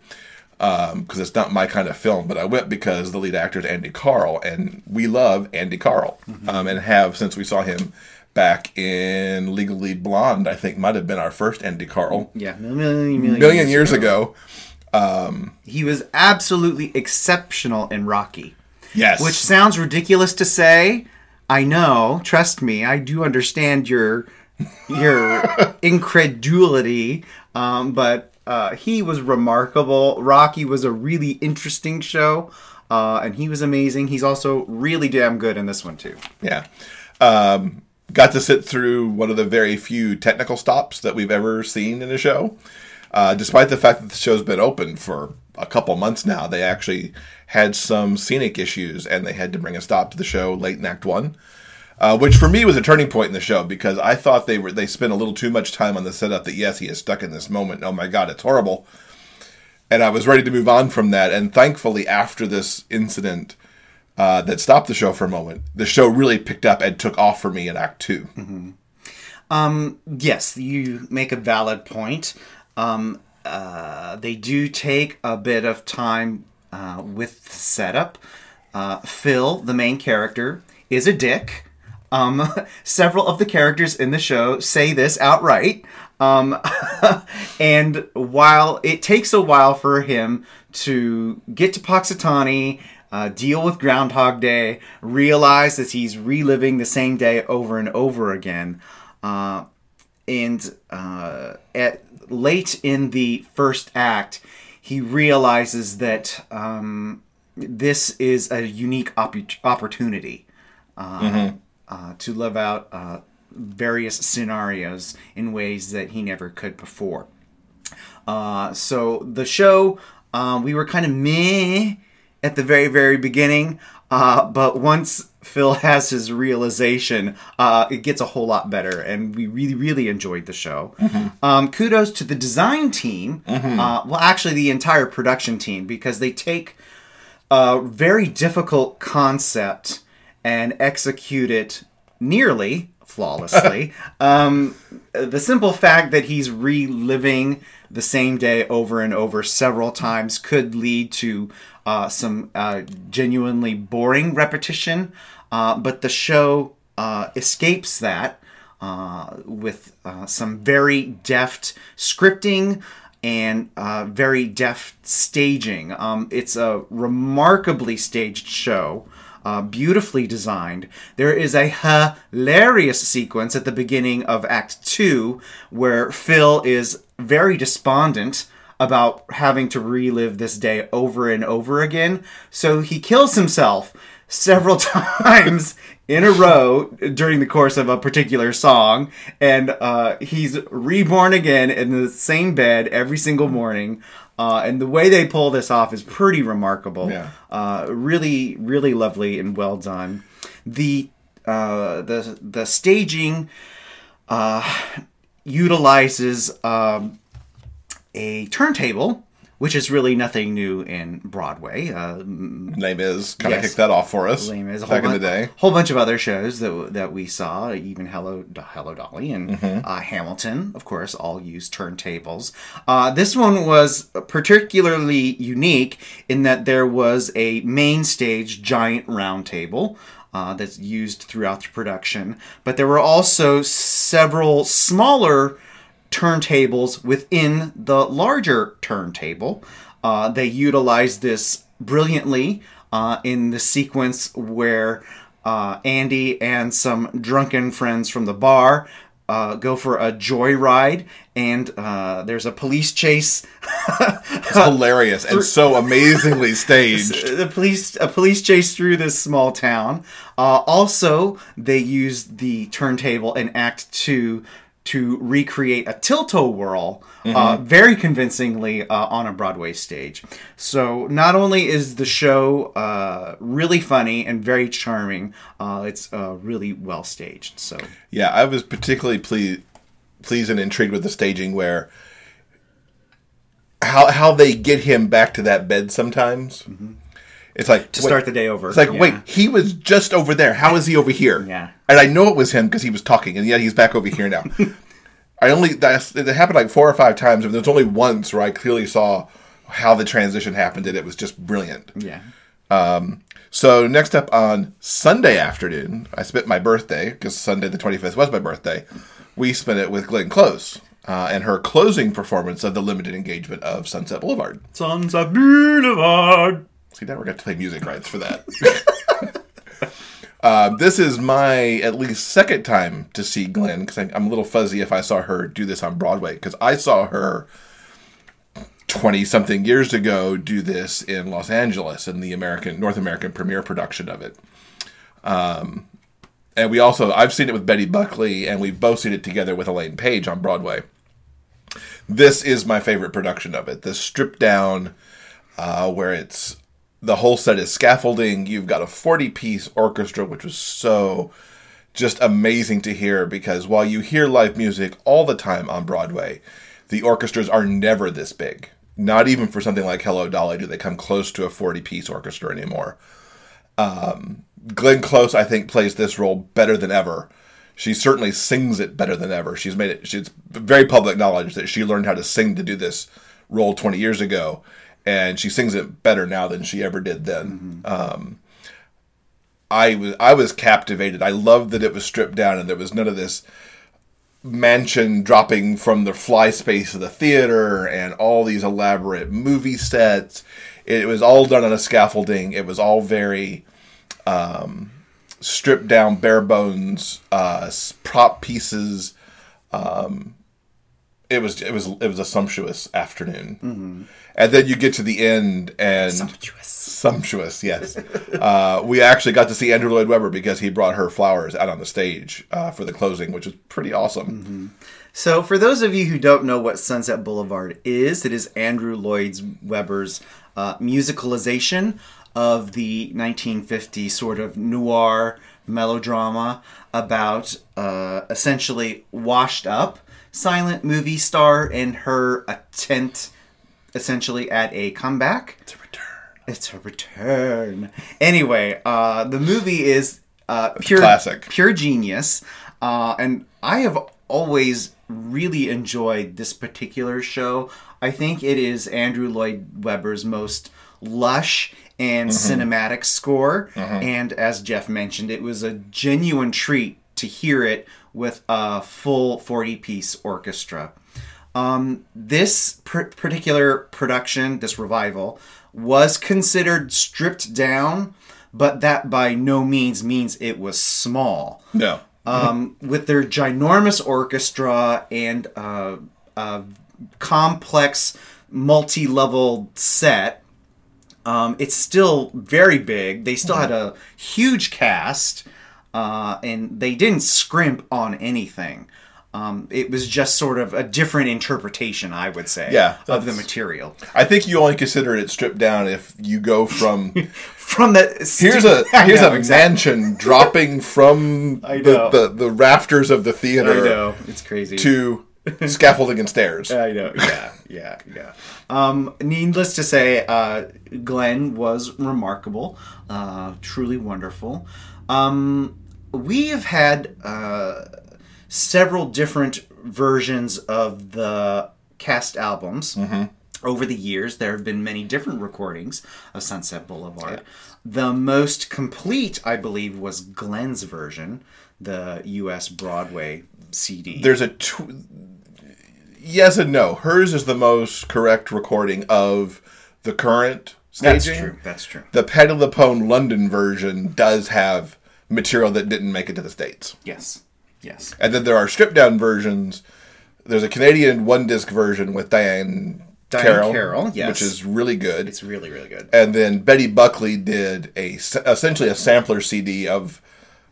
because it's not my kind of film. But I went because the lead actor is Andy Karl, and we love Andy Karl, um, and have since we saw him back in Legally Blonde. I think might have been our first Andy Karl. Yeah, million, million, Million years ago. He was absolutely exceptional in Rocky. Yes. Which sounds ridiculous to say. I know. Trust me. I do understand your your *laughs* incredulity. Um, but uh, he was remarkable. Rocky was a really interesting show, uh, and he was amazing. He's also really damn good in this one too. Yeah. Um, got to sit through one of the very few technical stops that we've ever seen in a show. Uh, despite the fact that the show's been open for a couple months now, they actually had some scenic issues and they had to bring a stop to the show late in Act One. Uh, which for me was a turning point in the show because I thought they were they spent a little too much time on the setup that yes he is stuck in this moment oh my god it's horrible and I was ready to move on from that and thankfully after this incident uh, that stopped the show for a moment the show really picked up and took off for me in Act 2 Yes, you make a valid point. Um, uh, they do take a bit of time uh, with the setup. Uh, Phil, the main character, is a dick. Um, *laughs* several of the characters in the show say this outright. Um, *laughs* and while it takes a while for him to get to Punxsutawney, uh, deal with Groundhog Day, realize that he's reliving the same day over and over again, uh, and uh, at late in the first act, he realizes that um, this is a unique opp- opportunity uh, uh, to live out uh, various scenarios in ways that he never could before. Uh, so the show, uh, we were kind of meh at the very, very beginning, uh, but once Phil has his realization, uh, it gets a whole lot better, and we really, really enjoyed the show. Um, kudos to the design team, uh, well, actually, the entire production team, because they take a very difficult concept and execute it nearly flawlessly. *laughs* um, the simple fact that he's reliving the same day over and over several times could lead to uh, some uh, genuinely boring repetition, uh, but the show uh, escapes that uh, with uh, some very deft scripting and uh, very deft staging. Um, it's a remarkably staged show, uh, beautifully designed. There is a hilarious sequence at the beginning of Act Two where Phil is very despondent about having to relive this day over and over again. So he kills himself several *laughs* times in a row during the course of a particular song, and uh, he's reborn again in the same bed every single morning. Uh, and the way they pull this off is pretty remarkable. Yeah. Uh, really, really lovely and well done. The uh, the the staging uh, utilizes um, a turntable, which is really nothing new in Broadway. Uh, name is kind of Yes. kicked that off for us Lame as a back whole in the bu- day whole bunch of other shows that that we saw, even Hello Hello Dolly and Mm-hmm. uh, Hamilton, of course, all used turntables. Uh, this one was particularly unique in that there was a main stage giant round table. Uh, that's used throughout the production, but there were also several smaller turntables within the larger turntable. Uh, they utilize this brilliantly uh, in the sequence where uh, Andy and some drunken friends from the bar uh, go for a joyride, and uh, there's a police chase. it's hilarious and so *laughs* amazingly staged the police a police chase through this small town. Uh, also, they used the turntable in Act Two to recreate a Tilt-A-Whirl uh, very convincingly uh, on a Broadway stage. So not only is the show uh, really funny and very charming, uh, it's uh, really well staged. So Yeah, I was particularly pleased, pleased and intrigued with the staging where how how they get him back to that bed sometimes. It's like to start the day over, It's like, yeah. wait, he was just over there. How is he over here? Yeah. and I know it was him because he was talking, and yet he's back over here now. *laughs* I only that's it happened like four or five times, and there's only once where I clearly saw how the transition happened, and it was just brilliant. yeah. So next up on Sunday afternoon, I spent my birthday because Sunday the 25th was my birthday. We spent it with Glenn Close uh, and her closing performance of the limited engagement of Sunset Boulevard. Sunset Boulevard. See, now we're going to play music rights for that. *laughs* uh, this is my at least second time to see Glenn because I'm a little fuzzy if I saw her do this on Broadway because I saw her 20 something years ago do this in Los Angeles in the American North American premiere production of it. Um, and we also I've seen it with Betty Buckley and we've both seen it together with Elaine Paige on Broadway. this is my favorite production of it. The stripped down, uh, where it's the whole set is scaffolding. You've got a 40 piece orchestra, which was so just amazing to hear because while you hear live music all the time on Broadway, the orchestras are never this big. Not even for something like Hello Dolly do they come close to a 40 piece orchestra anymore. Um, Glenn Close, I think, plays this role better than ever. She certainly sings it better than ever. She's made it, it's very public knowledge that she learned how to sing to do this role 20 years ago, and she sings it better now than she ever did then. Um, I was I was captivated. I loved that it was stripped down and there was none of this mansion dropping from the fly space of the theater and all these elaborate movie sets. It was all done on a scaffolding. It was all very um, stripped down, bare bones uh, prop pieces. Um, it was it was it was a sumptuous afternoon, and then you get to the end and Sumptuous. sumptuous. Yes, *laughs* uh, we actually got to see Andrew Lloyd Webber because he brought her flowers out on the stage uh, for the closing, which was pretty awesome. So, for those of you who don't know what Sunset Boulevard is, it is Andrew Lloyd Webber's uh, musicalization of the 1950 sort of noir melodrama about uh, essentially washed up silent movie star and her attempt essentially at a comeback. It's a return. It's a return. Anyway, uh, the movie is uh, pure classic. pure genius, uh, and I have always really enjoyed this particular show. I think it is Andrew Lloyd Webber's most lush and cinematic score, and as Jeff mentioned, it was a genuine treat to hear it with a full forty-piece orchestra. Um, this pr- particular production, this revival, was considered stripped down, but that by no means means it was small. No, Um, with their ginormous orchestra and uh, uh, complex multi-level set, um, it's still very big. They still had a huge cast, uh, and they didn't scrimp on anything. Um, it was just sort of a different interpretation, I would say, Yeah, of the material. I think you only consider it stripped down if you go from *laughs* From the here's a *laughs* here's know, a exactly. mansion *laughs* dropping from the, the the rafters of the theater. I know it's crazy. to scaffolding and stairs. I know. Yeah, yeah, yeah. Um, needless to say, uh, Glenn was remarkable, uh, truly wonderful. Um, we have had uh, several different versions of the cast albums. Over the years, there have been many different recordings of Sunset Boulevard. The most complete, I believe, was Glenn's version, the U.S. Broadway CD. There's a tw- yes and no. Hers is the most correct recording of the current staging. That's true. That's true. The Patti LuPone London version does have material that didn't make it to the states. Yes. Yes. And then there are stripped down versions. There's a Canadian one disc version with Diahann, Diahann Carroll, Carroll, yes. which is really good. It's really, really good. and then Betty Buckley did a essentially a sampler CD of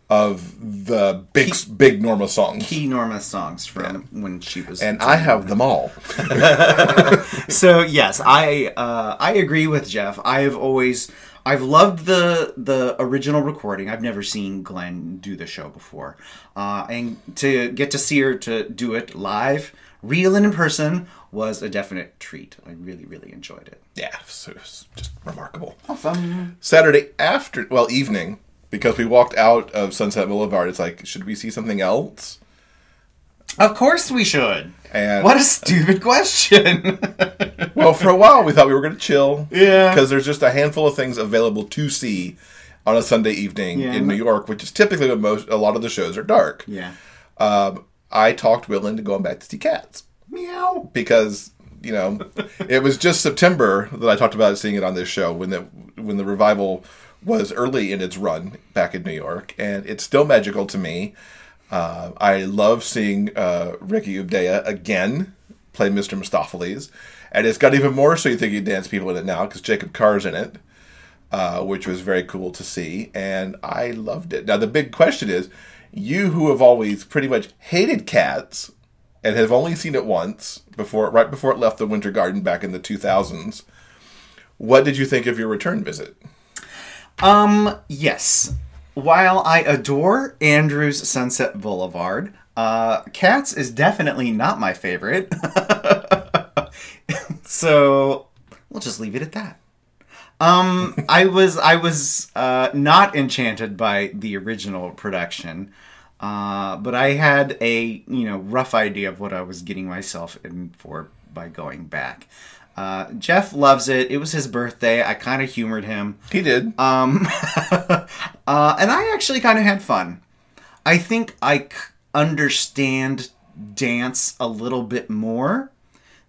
of the big big Norma songs, Key Norma songs from when she was. and I have them all. *laughs* so yes, I uh, I agree with Jeff. I have always I've loved the the original recording. I've never seen Glenn do the show before, uh, and to get to see her to do it live, real and in person, was a definite treat. I really, really enjoyed it. Yeah, so it was just remarkable. Awesome. Saturday after, well, evening, because we walked out of Sunset Boulevard. It's like, should we see something else? Of course we should. And What a stupid question. *laughs* well, for a while we thought we were going to chill. Yeah. Because there's just a handful of things available to see on a Sunday evening Yeah. in New York, which is typically when most a lot of the shows are dark. yeah. Um, I talked Will into going back to see Cats Meow. because you know *laughs* it was just September that I talked about seeing it on this show when the when the revival was early in its run back in New York, and it's still magical to me. Uh, I love seeing uh, Ricky Ubeda again play Mr. Mistoffelees, and it's got even more so you think you dance people in it now because Jacob Carr's in it, uh, which was very cool to see, and I loved it. Now the big question is, you who have always pretty much hated cats, and have only seen it once before, right before it left the Winter Garden back in the 2000s. What did you think of your return visit? Um, yes. While I adore Andrew's Sunset Boulevard, uh, Cats is definitely not my favorite. *laughs* so we'll just leave it at that. Um, I was I was uh, not enchanted by the original production, uh, but I had a you know rough idea of what I was getting myself in for by going back. Uh, Jeff loves it. It was his birthday. I kind of humored him. He did. Um, *laughs* uh, and I actually kind of had fun. I think I c- understand dance a little bit more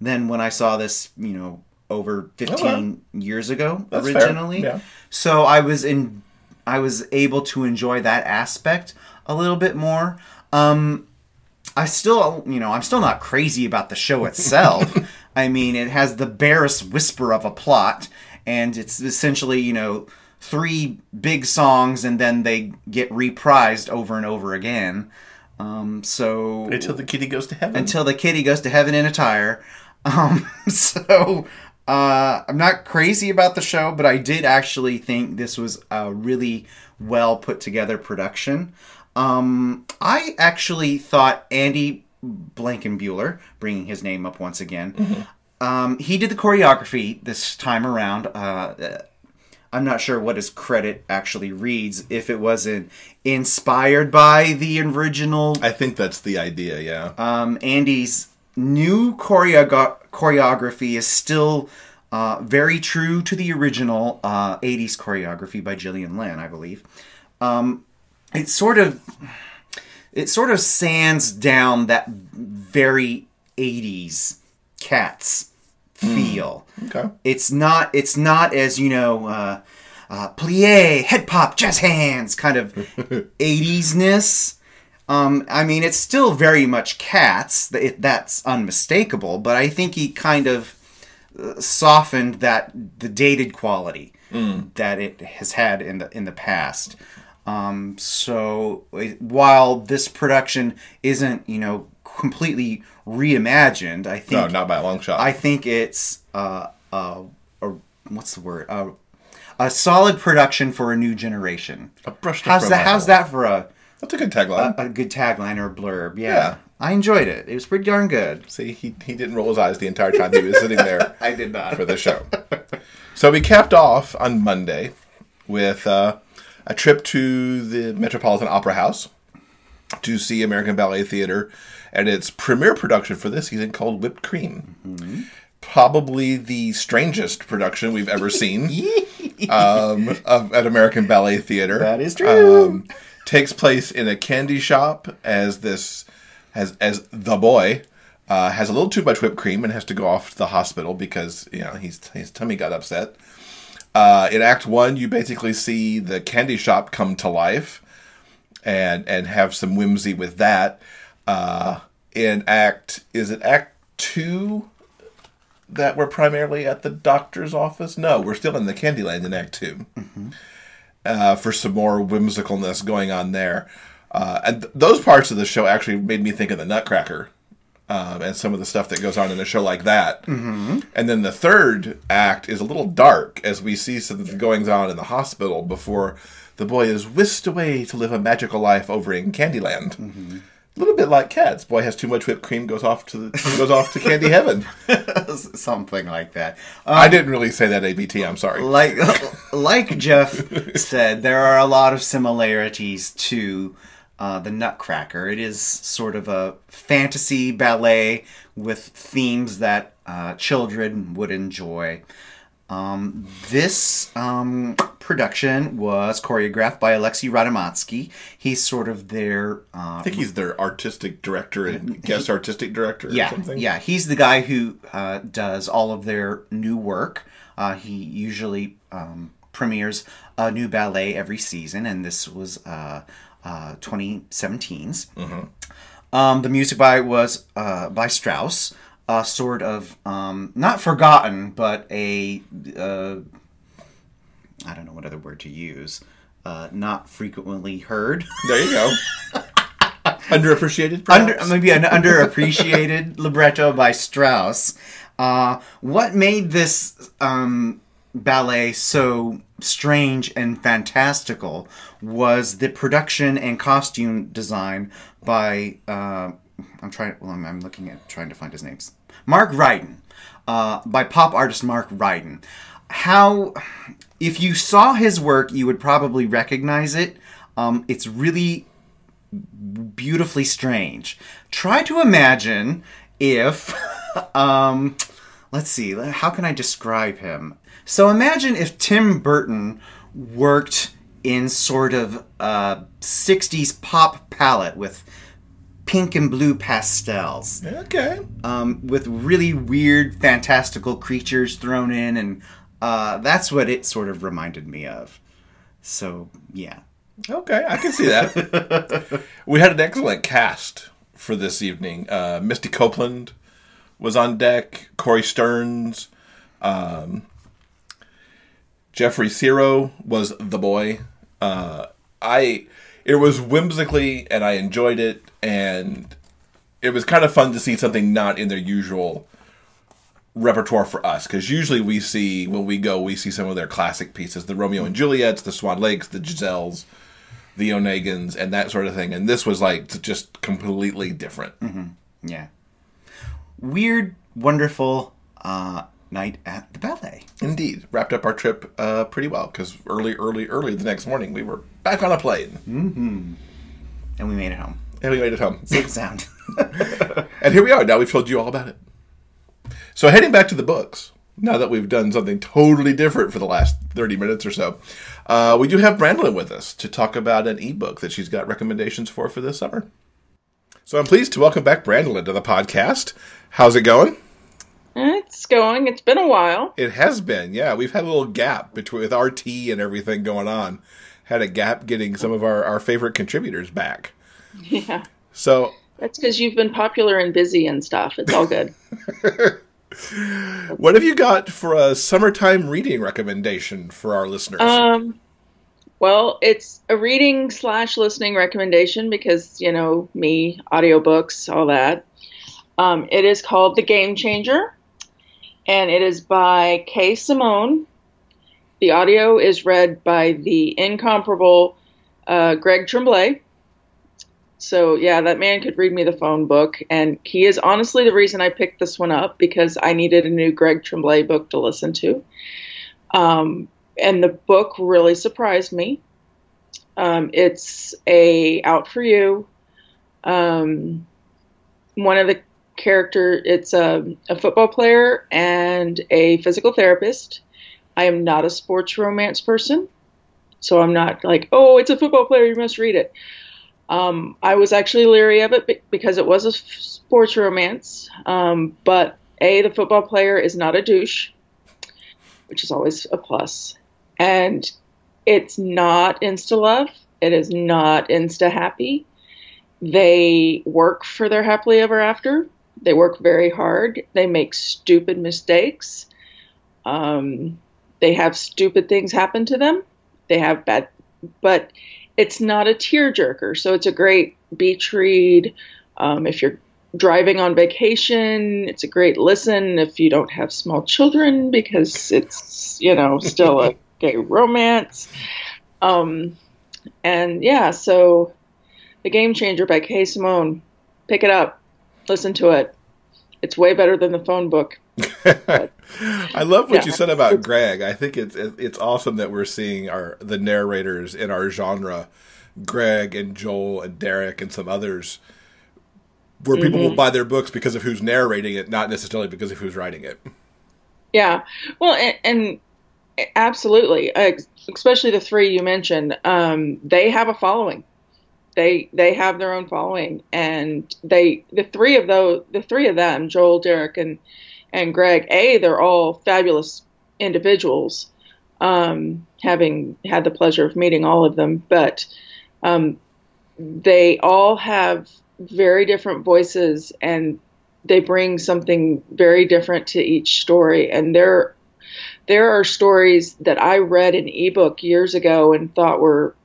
than when I saw this, you know, over 15 years ago That's originally. Yeah. So I was in I was able to enjoy that aspect a little bit more. Um I still, you know, I'm still not crazy about the show itself. *laughs* I mean, it has the barest whisper of a plot, and it's essentially, you know, three big songs, and then they get reprised over and over again. Um, so Until the kitty goes to heaven. until the kitty goes to heaven in a tire. *laughs* Um, so uh, I'm not crazy about the show, but I did actually think this was a really well put together production. Um, I actually thought Andy Blankenbuehler, bringing his name up once again, um, he did the choreography this time around. Uh, I'm not sure what his credit actually reads. If it wasn't inspired by the original I think that's the idea, yeah. um, Andy's new choreo- choreography is still uh, very true to the original uh, 80s choreography by Gillian Lynne, I believe. Um, it sort of it sort of sands down that very 80s cats feel. okay. It's not it's not as you know uh, uh, plie, head pop, jazz hands kind of *laughs* 80s-ness. Um, I mean, it's still very much cats. It, that's unmistakable. But I think he kind of uh, softened that the dated quality that it has had in the in the past. Um, so it- while this production isn't you know completely reimagined, I think No, not by a long shot. I think it's uh, uh, a what's the word? Uh, a solid production for a new generation. A brushed How's that? How's that for a, That's a good tagline. a good tagline or a blurb? Yeah. Yeah. I enjoyed it. It was pretty darn good. See, he, he didn't roll his eyes the entire time he was sitting there *laughs* I did not. for the show. So we capped off on Monday with uh, a trip to the Metropolitan Opera House to see American Ballet Theater and its premiere production for this season called Whipped Cream. Probably the strangest production we've ever seen *laughs* um, of, at American Ballet Theater. That is true. Um, takes place in a candy shop as this as as the boy uh, has a little too much whipped cream and has to go off to the hospital because you know he's his tummy got upset. Uh, in Act One, you basically see the candy shop come to life and and have some whimsy with that. Uh, in Act is it Act Two that we're primarily at the doctor's office? No, we're still in the Candyland in Act 2 uh, for some more whimsicalness going on there. Uh, and th- those parts of the show actually made me think of the Nutcracker um, and some of the stuff that goes on in a show like that. Mm-hmm. And then the third act is a little dark as we see some of the goings on in the hospital before the boy is whisked away to live a magical life over in Candyland. A little bit like cats. Boy has too much whipped cream, goes off to the, goes off to candy heaven. *laughs* Something like that. I didn't really say that ABT. I'm sorry. like *laughs* like Jeff said, there are a lot of similarities to uh, the Nutcracker. It is sort of a fantasy ballet with themes that uh, children would enjoy. Um, this um, production was choreographed by Alexei Ratmansky. He's sort of their uh, I think he's their artistic director and guest artistic director or yeah, something. Yeah, he's the guy who uh, does all of their new work. Uh, he usually um, premieres a new ballet every season, and this was uh, uh, 2017's. Um, the music by was uh, by Strauss, uh, sort of um, not forgotten, but a uh, I don't know what other word to use. Uh, not frequently heard. There you go. *laughs* Underappreciated, under, maybe an underappreciated libretto by Strauss. Uh, what made this um, ballet so strange and fantastical was the production and costume design by uh, I'm trying. Well, I'm, I'm looking at trying to find his names. Mark Ryden, uh, by pop artist Mark Ryden. How, if you saw his work, you would probably recognize it. Um, it's really beautifully strange. Try to imagine if, *laughs* um, let's see, how can I describe him? So imagine if Tim Burton worked in sort of a 60s pop palette with pink and blue pastels Okay. um, with really weird, fantastical creatures thrown in, and uh, that's what it sort of reminded me of. So, yeah. Okay, I can see that. *laughs* we had an excellent cast for this evening. Uh, Misty Copeland was on deck. Cory Stearns, um, Jeffrey Cirio was the boy. Uh, I it was whimsically, and I enjoyed it, and it was kind of fun to see something not in their usual repertoire for us because usually we see when we go we see some of their classic pieces the romeo and juliets the swan lakes the giselles the onegins and that sort of thing and this was like just completely different Yeah. Weird, wonderful uh, night at the ballet. indeed. Wrapped up our trip uh, pretty well because early early early the next morning we were back on a plane. And we made it home. and we made it home. *laughs* Safe sound. *laughs* and here we are. Now we've told you all about it. So heading back to the books now that we've done something totally different for the last 30 minutes or so uh, we do have brandolin with us to talk about an ebook that she's got recommendations for for this summer so i'm pleased to welcome back brandolin to the podcast how's it going It's going. It's been a while. it has been yeah we've had a little gap between with rt and everything going on had a gap getting some of our, our favorite contributors back Yeah. so That's because you've been popular and busy and stuff. It's all good. *laughs* what have you got for a summertime reading recommendation for our listeners um, well, it's a reading slash listening recommendation because, you know, me, audiobooks, all that. Um, it is called The Game Changer, and it is by Kay Simone. The audio is read by the incomparable uh, Greg Tremblay. So yeah, that man could read me the phone book, and he is honestly the reason I picked this one up because I needed a new Greg Tremblay book to listen to. Um, and the book really surprised me. Um, it's a out for you. Um, one of the character, it's a, a football player and a physical therapist. I am not a sports romance person, so I'm not like, oh, it's a football player, you must read it. Um, I was actually leery of it because it was a sports romance. Um, but A, the football player is not a douche, which is always a plus. And it's not insta love, it is not insta happy. They work for their happily ever after. They work very hard. They make stupid mistakes. Um, they have stupid things happen to them. They have bad, but it's not a tearjerker. So it's a great beach read. Um, if you're driving on vacation, it's a great listen if you don't have small children because it's, you know, still a *laughs* gay romance. Um, and yeah, so The Game Changer by Kay Simone. Pick it up, listen to it. It's way better than the phone book. *laughs* I love what Yeah. you said about Greg. I think it's it's awesome that we're seeing our the narrators in our genre, Greg and Joel and Derek and some others, where people Mm-hmm. will buy their books because of who's narrating it, not necessarily because of who's writing it. Yeah, well, and, and absolutely, uh, especially the three you mentioned, um, they have a following. They they have their own following, and they the three of those the three of them, Joel, Derek, and and Greg. A, they're all fabulous individuals. Um, having had the pleasure of meeting all of them, but um, they all have very different voices and they bring something very different to each story and there there are stories that I read in ebook years ago and thought were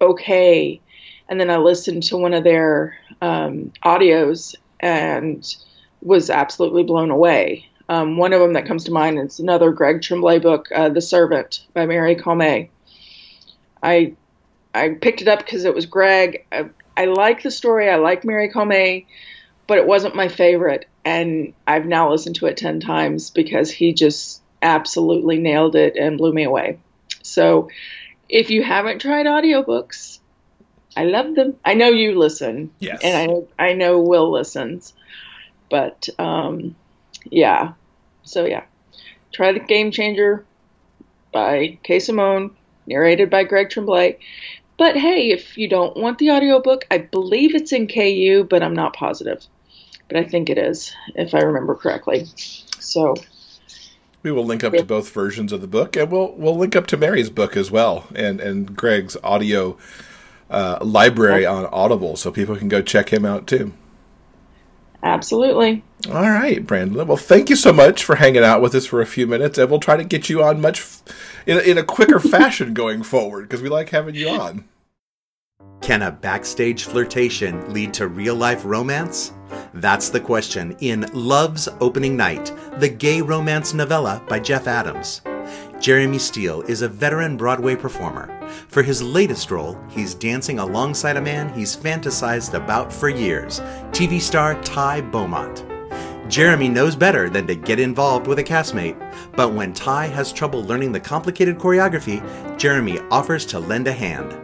okay and then I listened to one of their um, audios and was absolutely blown away. Um, one of them that comes to mind is another Greg Tremblay book, uh, The Servant by Mary Calmes. I I picked it up because it was Greg. I, I like the story. I like Mary Calmes, but it wasn't my favorite. And I've now listened to it 10 times because he just absolutely nailed it and blew me away. So if you haven't tried audiobooks, I love them. I know you listen. Yes. And I, I know Will listens. But um, yeah. So yeah. Try the Game Changer by Kay Simone, narrated by Greg Tremblay. But hey, if you don't want the audiobook, I believe it's in KU, but I'm not positive. But I think it is, if I remember correctly. So we will link up to both versions of the book, and we'll we'll link up to Mary's book as well, and and Greg's audio uh, library on Audible, so people can go check him out too. Absolutely. All right, Brandon. Well, thank you so much for hanging out with us for a few minutes, and we'll try to get you on much in in a quicker *laughs* fashion going forward because we like having you on. Can a backstage flirtation lead to real life romance? That's the question in Love's Opening Night, the gay romance novella by Jeff Adams. Jeremy Steele is a veteran Broadway performer. For his latest role, he's dancing alongside a man he's fantasized about for years TV star Ty Beaumont. Jeremy knows better than to get involved with a castmate, but when Ty has trouble learning the complicated choreography, Jeremy offers to lend a hand.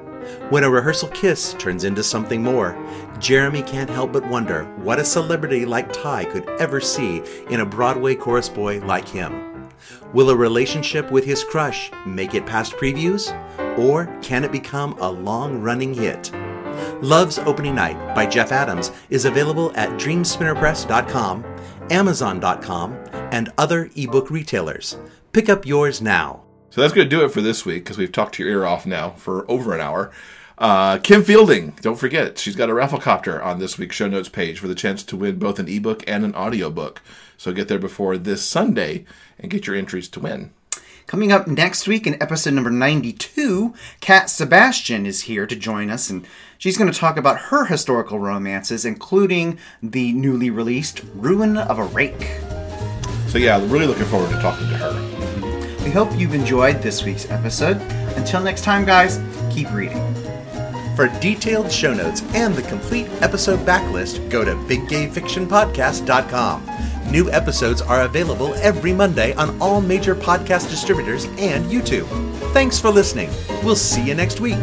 When a rehearsal kiss turns into something more, Jeremy can't help but wonder what a celebrity like Ty could ever see in a Broadway chorus boy like him. Will a relationship with his crush make it past previews? Or can it become a long running hit? Love's Opening Night by Jeff Adams is available at dreamspinnerpress.com, amazon.com, and other ebook retailers. Pick up yours now. So that's going to do it for this week because we've talked your ear off now for over an hour. Uh, Kim Fielding, don't forget, she's got a rafflecopter on this week's show notes page for the chance to win both an ebook and an audiobook. So get there before this Sunday and get your entries to win. Coming up next week in episode number 92, Cat Sebastian is here to join us, and she's going to talk about her historical romances, including the newly released Ruin of a Rake. So, yeah, really looking forward to talking to her. We hope you've enjoyed this week's episode. Until next time, guys, keep reading. For detailed show notes and the complete episode backlist, go to biggayfictionpodcast.com. New episodes are available every Monday on all major podcast distributors and YouTube. Thanks for listening. We'll see you next week.